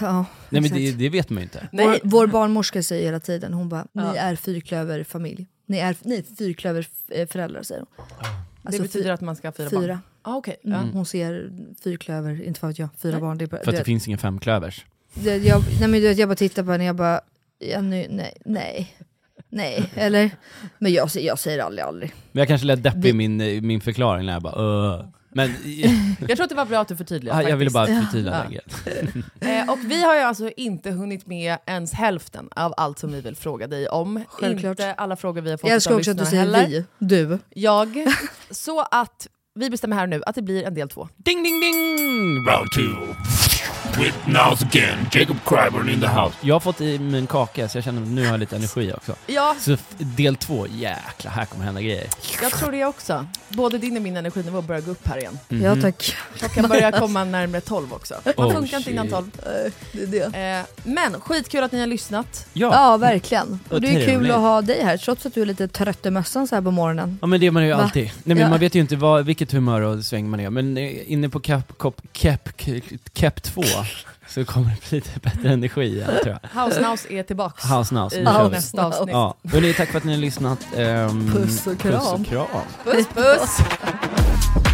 Ja, Nej men det, det vet man ju inte. Vår, vår barnmorska säger hela tiden, hon bara, ni Ja. är fyrklöverfamilj. Ni är, ni är fyrklöverföräldrar säger hon. Alltså, det betyder att man ska ha fyra, barn? Fyra. Ah, okej. Mm. Ja. Hon ser fyrklöver, inte vad vet jag, fyra barn. Det bara, För att det det- finns ingen femklövers. det, jag, nej, men du vet, jag bara tittar på henne jag bara, ja, nu, nej, nej, nej, eller? Men jag, säger- jag säger aldrig aldrig. Men jag kanske lät deppig i min, eh, min förklaring när jag bara uh. Men Jag tror att det var bra att du förtydligade. Ja, jag ville bara förtydliga Ja. Eh, och vi har ju alltså inte hunnit med ens hälften av allt som vi vill fråga dig om. Självklart. Inte alla frågor vi har fått Jag älskar också att du säger heller. vi, du. Jag. Så att vi bestämmer här nu att det blir en del två. Ding ding ding! Round two. With Now's again, Jacob Cryburn in the house. Jag har fått i mig en kaka så jag känner att nu har jag lite energi också. Ja. Så del två, jäklar här kommer hända grejer. Jag tror det också. Både din och min energinivå börjar gå upp här igen. Mhm. Ja, tack. Klockan börjar komma närmare 12 också. Man Oh, funkar inte innan shit. 12. det är det. Eh, men skitkul att ni har lyssnat. Ja, verkligen. Och det är kul trevligt. att ha dig här, trots att du är lite trött i mössan så här på morgonen. Ja men det är man ju Va? alltid. Nej men Ja. man vet ju inte vad, vilket humör och sväng man är. Men eh, inne på Cap, Cap, Cap, Cap 2 så kommer det bli lite bättre energi igen tror jag. House Nouse är tillbaks House Nouse, i nu kör vi. nästa avsnitt. Ja. Hörrni, tack för att ni har lyssnat. Ehm, Puss och kram. Puss och kram. Puss puss!